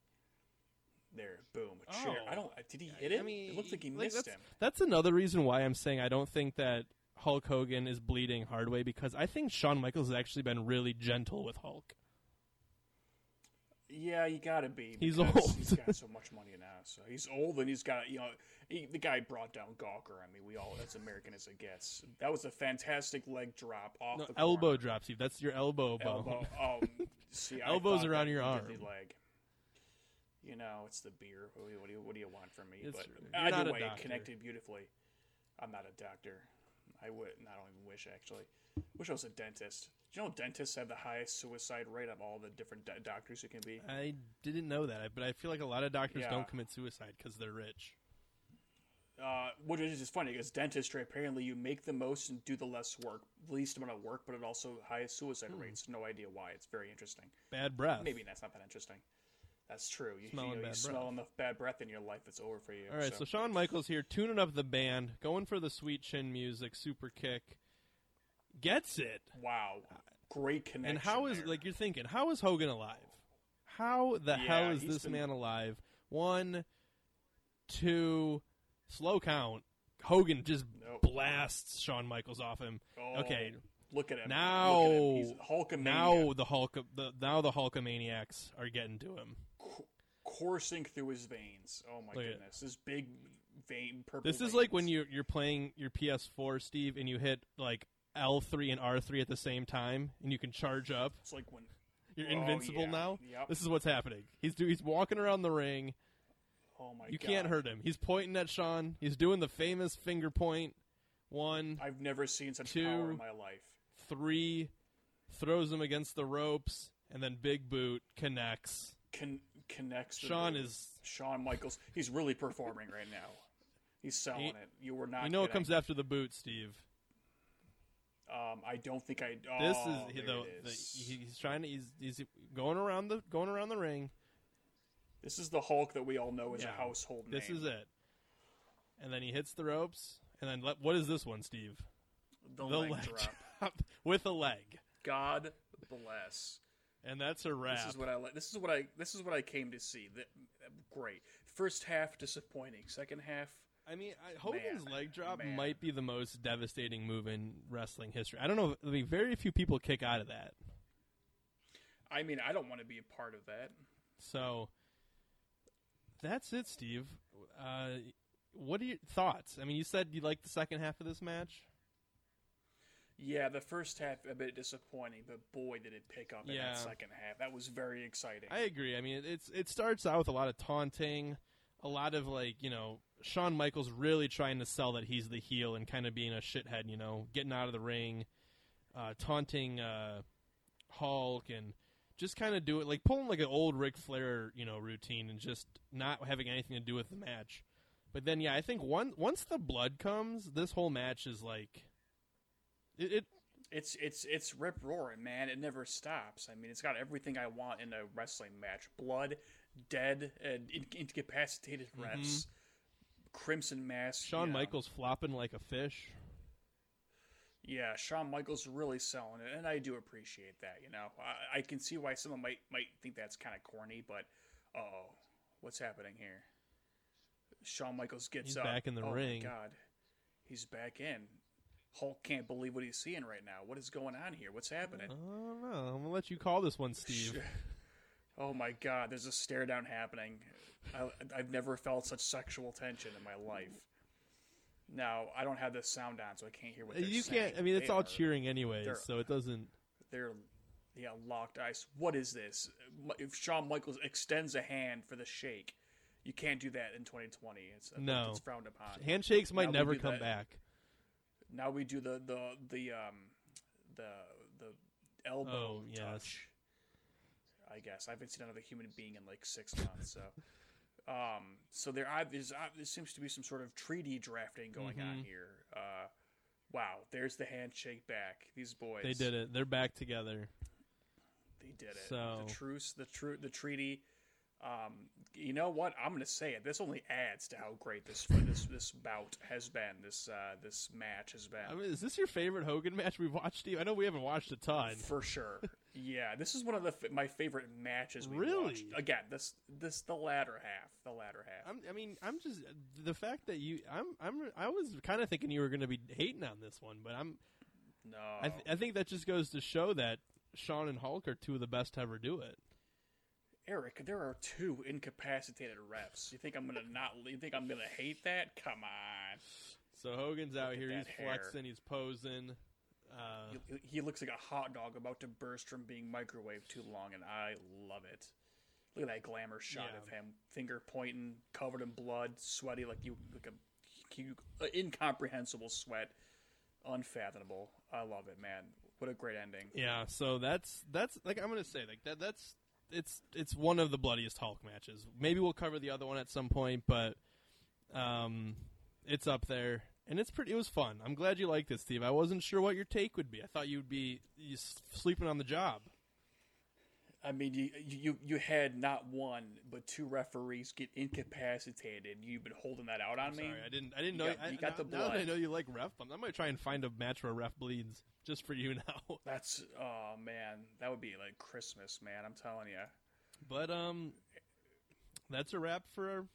There, boom, a chair. Oh. I don't. Did he hit it? I mean, it looked like he like, missed that's, him. That's another reason why I'm saying I don't think that Hulk Hogan is bleeding hard way because I think Shawn Michaels has actually been really gentle with Hulk. Yeah, you gotta be. He's old. he's got so much money now. So he's old, and he's got you know he, the guy brought down Gawker. I mean, we all as American as it gets. That was a fantastic leg drop off No, the elbow corner. drop, Steve. That's your elbow bone. elbow. Um, see, Elbows around your arm. leg. You know, it's the beer. What do you, what do you, what do you want from me? It's but true. Either way, it connected beautifully. I'm not a doctor. I would. I don't even wish actually. Wish I was a dentist. You know dentists have the highest suicide rate of all the different do- doctors you can be? I didn't know that, but I feel like a lot of doctors Yeah. don't commit suicide because they're rich. Uh, which is just funny because dentistry apparently you make the most and do the less work, least amount of work, but it also highest suicide Hmm. rates. No idea why. It's very interesting. Bad breath. Maybe that's not that interesting. That's true. You, Smelling you, know, bad you smell enough bad breath in your life, it's over for you. All right, so. Shawn Michaels here, tuning up the band, going for the sweet chin music, super kick, gets it. wow, great connection. And how is there. like you're thinking? How is Hogan alive? How the Yeah, hell is this been- man alive? One, two, slow count. Hogan just Nope. blasts Shawn Michaels off him. Oh, okay, Look at him now, at him. He's Hulkamania. now the Hulk, the now the Hulkamaniacs are getting to him. c- coursing through his veins. Oh my Look goodness, this big vein purple. This is like when you you're playing your PS4, Steve, and you hit like L3 and R3 at the same time, and you can charge up. It's like when You're Oh, invincible yeah. now. Yep. This is what's happening. He's do, he's walking around the ring. oh my You god, can't hurt him. He's pointing at Shawn. He's doing the famous finger point. One, I've never seen such Two. power in my life. three, throws him against the ropes, and then big boot connects. Con- connects. Shawn is. Shawn Michaels. He's really performing right now. He's selling He- it. You were not. You know what comes after the boot, Steve. Um, I don't think I. Oh, This is he, there the, it the, he's trying to he's he's going around the going around the ring. This is the Hulk that we all know as Yeah. a household This name. is it. And then he hits the ropes, and then let, what is this one, Steve? The, the leg, leg drop. drop with a leg, God bless. and that's a wrap. This is what I like. This is what I. This is what I came to see. That, great. First half disappointing. Second half. I mean, I, Hogan's Man, leg drop man. might be the most devastating move in wrestling history. I don't know. I mean, very few people kick out of that. I mean, I don't want to be a part of that. So that's it, Steve. Uh, what are your thoughts? I mean, you said you liked the second half of this match. Yeah, the first half a bit disappointing, but boy, did it pick up in Yeah. that second half. That was very exciting. I agree. I mean, it's it starts out with a lot of taunting, a lot of like you know Shawn Michaels really trying to sell that he's the heel and kind of being a shithead, you know, getting out of the ring, uh, taunting uh, Hulk and just kind of do it like pulling like an old Ric Flair, you know, routine and just not having anything to do with the match. But then, yeah, I think one once the blood comes, this whole match is like it. it It's it's it's rip roaring, man. It never stops. I mean, it's got everything I want in a wrestling match: blood, dead, and incapacitated refs, crimson mask. Mm-hmm. Shawn know. Michaels flopping like a fish. Yeah, Shawn Michaels really selling it, and I do appreciate that. You know, I, I can see why someone might might think that's kind of corny, but oh, what's happening here? Shawn Michaels gets He's up. back in the oh ring. God, he's back in. Hulk can't believe what he's seeing right now. What is going on here? What's happening? I don't know. I'm gonna let you call this one, Steve. Oh my God, there's a stare down happening. I, I've never felt such sexual tension in my life. Now I don't have the sound on, so I can't hear what they're You can't. I mean, it's They all are- cheering anyway, so it doesn't. they're yeah locked eyes. What is this? If Shawn Michaels extends a hand for the shake, you can't do that in 2020. It's No. it's frowned upon. Handshakes might Now never come that. back. Now we do the the the um the the elbow Oh, yes. I guess I haven't seen another human being in like six months. So, um, so there I, there's, uh, there seems to be some sort of treaty drafting going on Mhm. here. Uh, wow, there's the handshake back. These boys, They did it. They're back together. They did it. So- The truce, the true, the treaty. Um, you know what? I'm going to say it. This only adds to how great this this this bout has been. This uh, this match has been. I mean, is this your favorite Hogan match we've watched, Steve? I know we haven't watched a ton. for sure. Yeah, this is one of the f- my favorite matches we Really? watched. Again, this this the latter half, the latter half. I'm, I mean, I'm just the fact that you. I'm. I'm. I was kind of thinking you were going to be hating on this one, but I'm. no, I, th- I think that just goes to show that Shawn and Hulk are two of the best to ever do it. Eric, there are two incapacitated refs. You think I'm gonna not? You think I'm gonna hate that? Come on. So Hogan's out at here. He's hair. flexing. He's posing. Uh, He, he looks like a hot dog about to burst from being microwaved too long, and I love it. Look at that glamour shot Yeah. of him, finger pointing, covered in blood, sweaty like you, like a you, uh, incomprehensible sweat, unfathomable. I love it, man. What a great ending. yeah. So that's that's like I'm gonna say like that. That's it's it's one of the bloodiest Hulk matches. Maybe we'll cover the other one at some point, but um, it's up there. And it's pretty. It was fun. I'm glad you liked it, Steve. I wasn't sure what your take would be. I thought you'd be you sleeping on the job. I mean, you, you you had not one but two referees get incapacitated. You've been holding that out on me. Sorry, I didn't. I didn't You know. got- I, you got now, the now that I know you like ref bumps, I might try and find a match where a ref bleeds just for you now. That's oh man, that would be like Christmas, man. I'm telling you. But um, that's a wrap for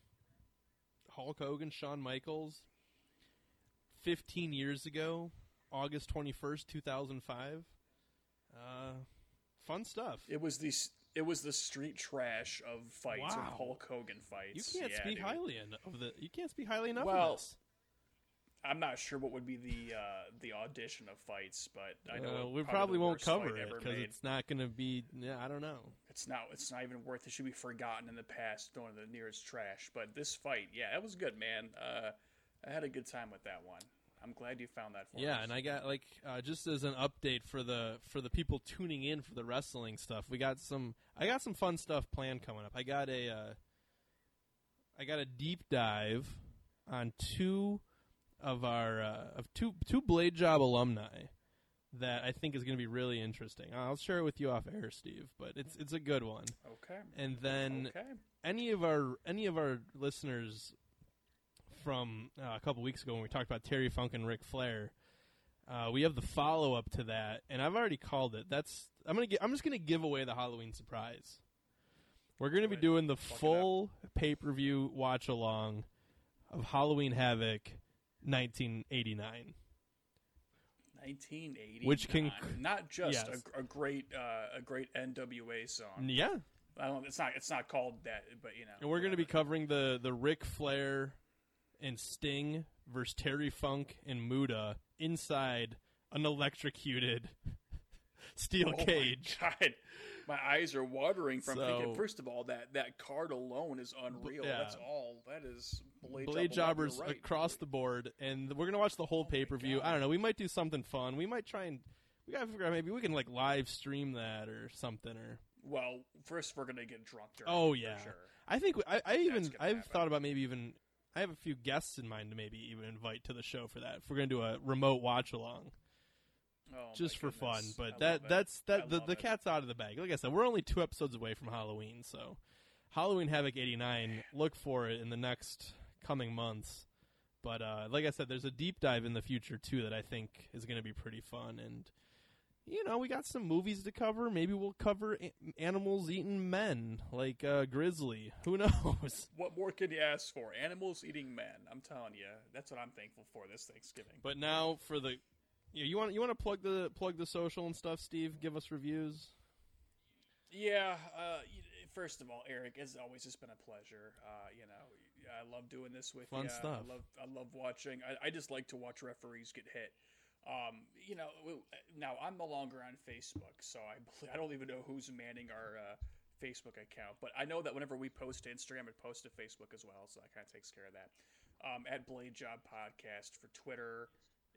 Hulk Hogan, Shawn Michaels. Fifteen years ago, August twenty first, two thousand five. Uh, fun stuff. It was the it was the street trash of fights Wow. of Hulk Hogan fights. You can't Yeah, speak dude. highly en- of the. You can't speak highly enough Well, of this. I'm not sure what would be the uh, the audition of fights, but I know Uh, we probably probably won't cover it because it's not going to be. Yeah, I don't know. It's not it's not even worth. It should be forgotten in the past, thrown in the nearest trash. But this fight, yeah, that was good, man. Uh, I had a good time with that one. I'm glad you found that for Yeah, us. and I got like uh, just as an update for the for the people tuning in for the wrestling stuff. We got some. I got some fun stuff planned coming up. I got a. Uh, I got a deep dive on two of our uh, of two two Blade Job alumni that I think is going to be really interesting. I'll share it with you off air, Steve, but it's it's a good one. okay. And then okay. any of our any of our listeners from uh, a couple weeks ago when we talked about Terry Funk and Ric Flair, uh, we have the follow up to that, and I've already called it. That's I'm gonna gi- I'm just gonna give away the Halloween surprise. We're gonna be Right. doing the Fuck full pay per view watch along of Halloween Havoc, 1989. 1980, Which can- not just Yes. a, a great uh, a great NWA song. Yeah, I don't. It's not. It's not called that, but you know. and we're gonna be covering the the Ric Flair and Sting versus Terry Funk and Muta inside an electrocuted steel Oh my cage. God, my eyes are watering from So- thinking. First of all, that that card alone is unreal. yeah. That's all. That is blade, Blade jobbers right. across the board, and we're gonna watch the whole Oh pay per view. I don't know. We might do something fun. We might try and we gotta figure out maybe we can like live stream that or something. Or Well, first we're gonna get drunk. During Oh, yeah. sure. I think I, I even I've happen. thought about maybe even I have a few guests in mind to maybe even invite to the show for that. If we're gonna do a remote watch along. Oh, just for fun. But I that that's I that the, the it. cat's out of the bag. Like I said, we're only two episodes away from Halloween, so Halloween Havoc eighty nine. Look for it in the next coming months. But uh, like I said, there's a deep dive in the future too that I think is going to be pretty fun. And you know, we got some movies to cover. Maybe we'll cover a- animals eating men, like uh, Grizzly. Who knows? What more could you ask for? Animals eating men. I'm telling you, that's what I'm thankful for this Thanksgiving. But now for the you, you want you want to plug the plug the social and stuff, Steve. Give us reviews. Yeah. Uh, first of all, Eric, as always, it's been a pleasure. Uh, you know, I love doing this with Fun you. stuff. I love, I love watching. I, I just like to watch referees get hit. Um, you know, now I'm no longer on Facebook, so I I don't even know who's manning our uh, Facebook account. But I know that whenever we post to Instagram, it posts to Facebook as well, so that kind of takes care of that. Um, at Blade Job Podcast for Twitter,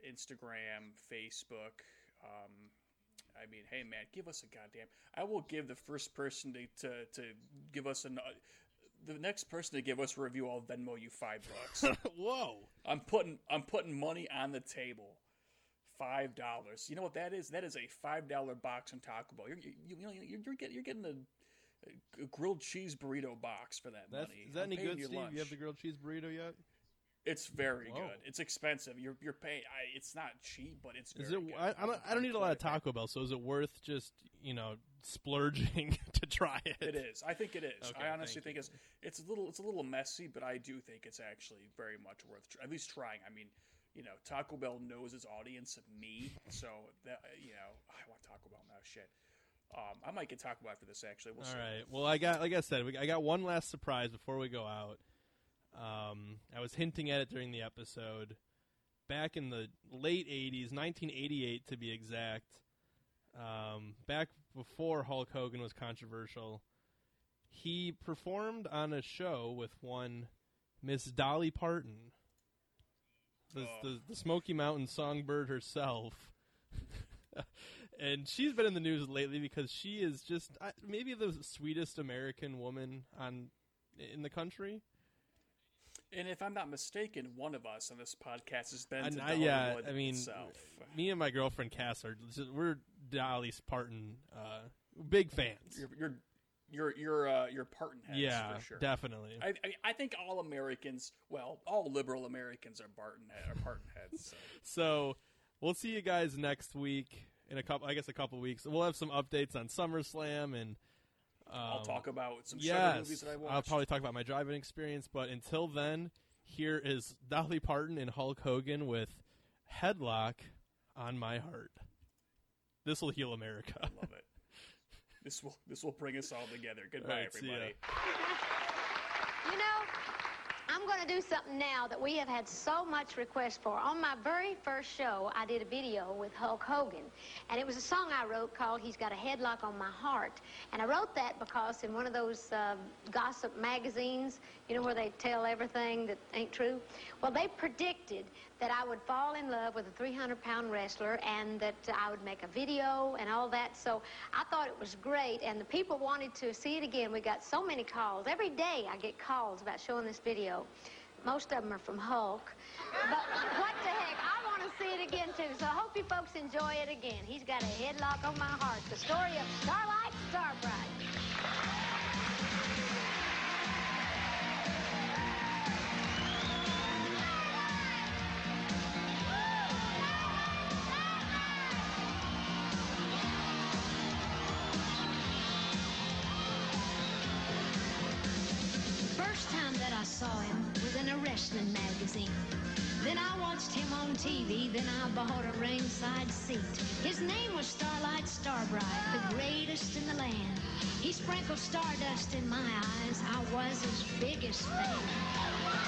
Instagram, Facebook. Um, I mean, hey man, give us a goddamn. I will give the first person to to, to give us an. Uh, the next person to give us a review, I'll Venmo you five bucks. Whoa. I'm putting I'm putting money on the table. Five dollars. You know what that is? That is a five dollar box from Taco Bell. You're you, you know you're, you're getting you're getting a, a grilled cheese burrito box for that That's, money. is that I'm any good, Steve? lunch. You have the grilled cheese burrito yet? It's very Whoa. good. It's expensive. You're you're paying. I, it's not cheap, but it's. Is it? Good. I, I don't. I don't need a lot of Taco Bell, so is it worth just you know splurging to try it? It is. I think it is. Okay, I honestly think you. it's it's a little it's a little messy, but I do think it's actually very much worth tr- at least trying. I mean, you know, Taco Bell knows its audience, of me, so that you know, I want Taco Bell now. Shit. Um, I might get Taco Bell after this. Actually, we'll All see. right. Well, I got like I said, we, I got one last surprise before we go out. Um, I was hinting at it during the episode. Back in the late '80s, 1988 to be exact, um, back before Hulk Hogan was controversial, he performed on a show with one Miss Dolly Parton, the, Oh. the, the Smoky Mountain songbird herself. and she's been in the news lately because she is just I- maybe the sweetest American woman on in the country. And if I'm not mistaken, one of us on this podcast has been And to I- yeah, I mean, itself. me and my girlfriend Cass are we're Dolly Parton uh, big fans. You're you're you're you're, uh, you're Parton heads yeah, for sure. definitely. I, I I think all Americans, well, all liberal Americans are Barton are Parton heads. So. So we'll see you guys next week in a couple. I guess a couple weeks. We'll have some updates on SummerSlam and. Um, I'll talk about some yes, movies that I watched. I'll probably talk about my driving experience. But until then, here is Dolly Parton and Hulk Hogan with "Headlock on My Heart." This will heal America. I love it. This will this will bring us all together. Goodbye, All right, everybody. You know, I'm going to do something now that we have had so much request for. On my very first show, I did a video with Hulk Hogan, and it was a song I wrote called "He's Got a Headlock on My Heart." And I wrote that because in one of those um, gossip magazines, you know, where they tell everything that ain't true. Well, they predicted that I would fall in love with a 300-pound wrestler, and that I would make a video and all that. So I thought it was great, and the people wanted to see it again. We got so many calls every day. I get calls about showing this video. Most of them are from Hulk. But what the heck? I want to see it again, too. So I hope you folks enjoy it again. He's got a headlock on my heart. The story of Starlight Starbright. Saw him was in a wrestling magazine. Then I watched him on TV, then I bought a ringside seat. His name was Starlight Starbright, the greatest in the land. He sprinkled stardust in my eyes. I was his biggest fan.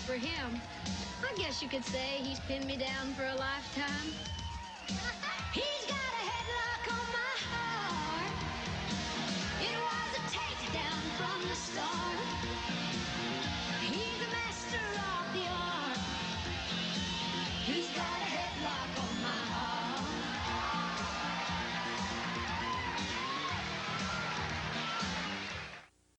for him. I guess you could say he's pinned me down for a lifetime.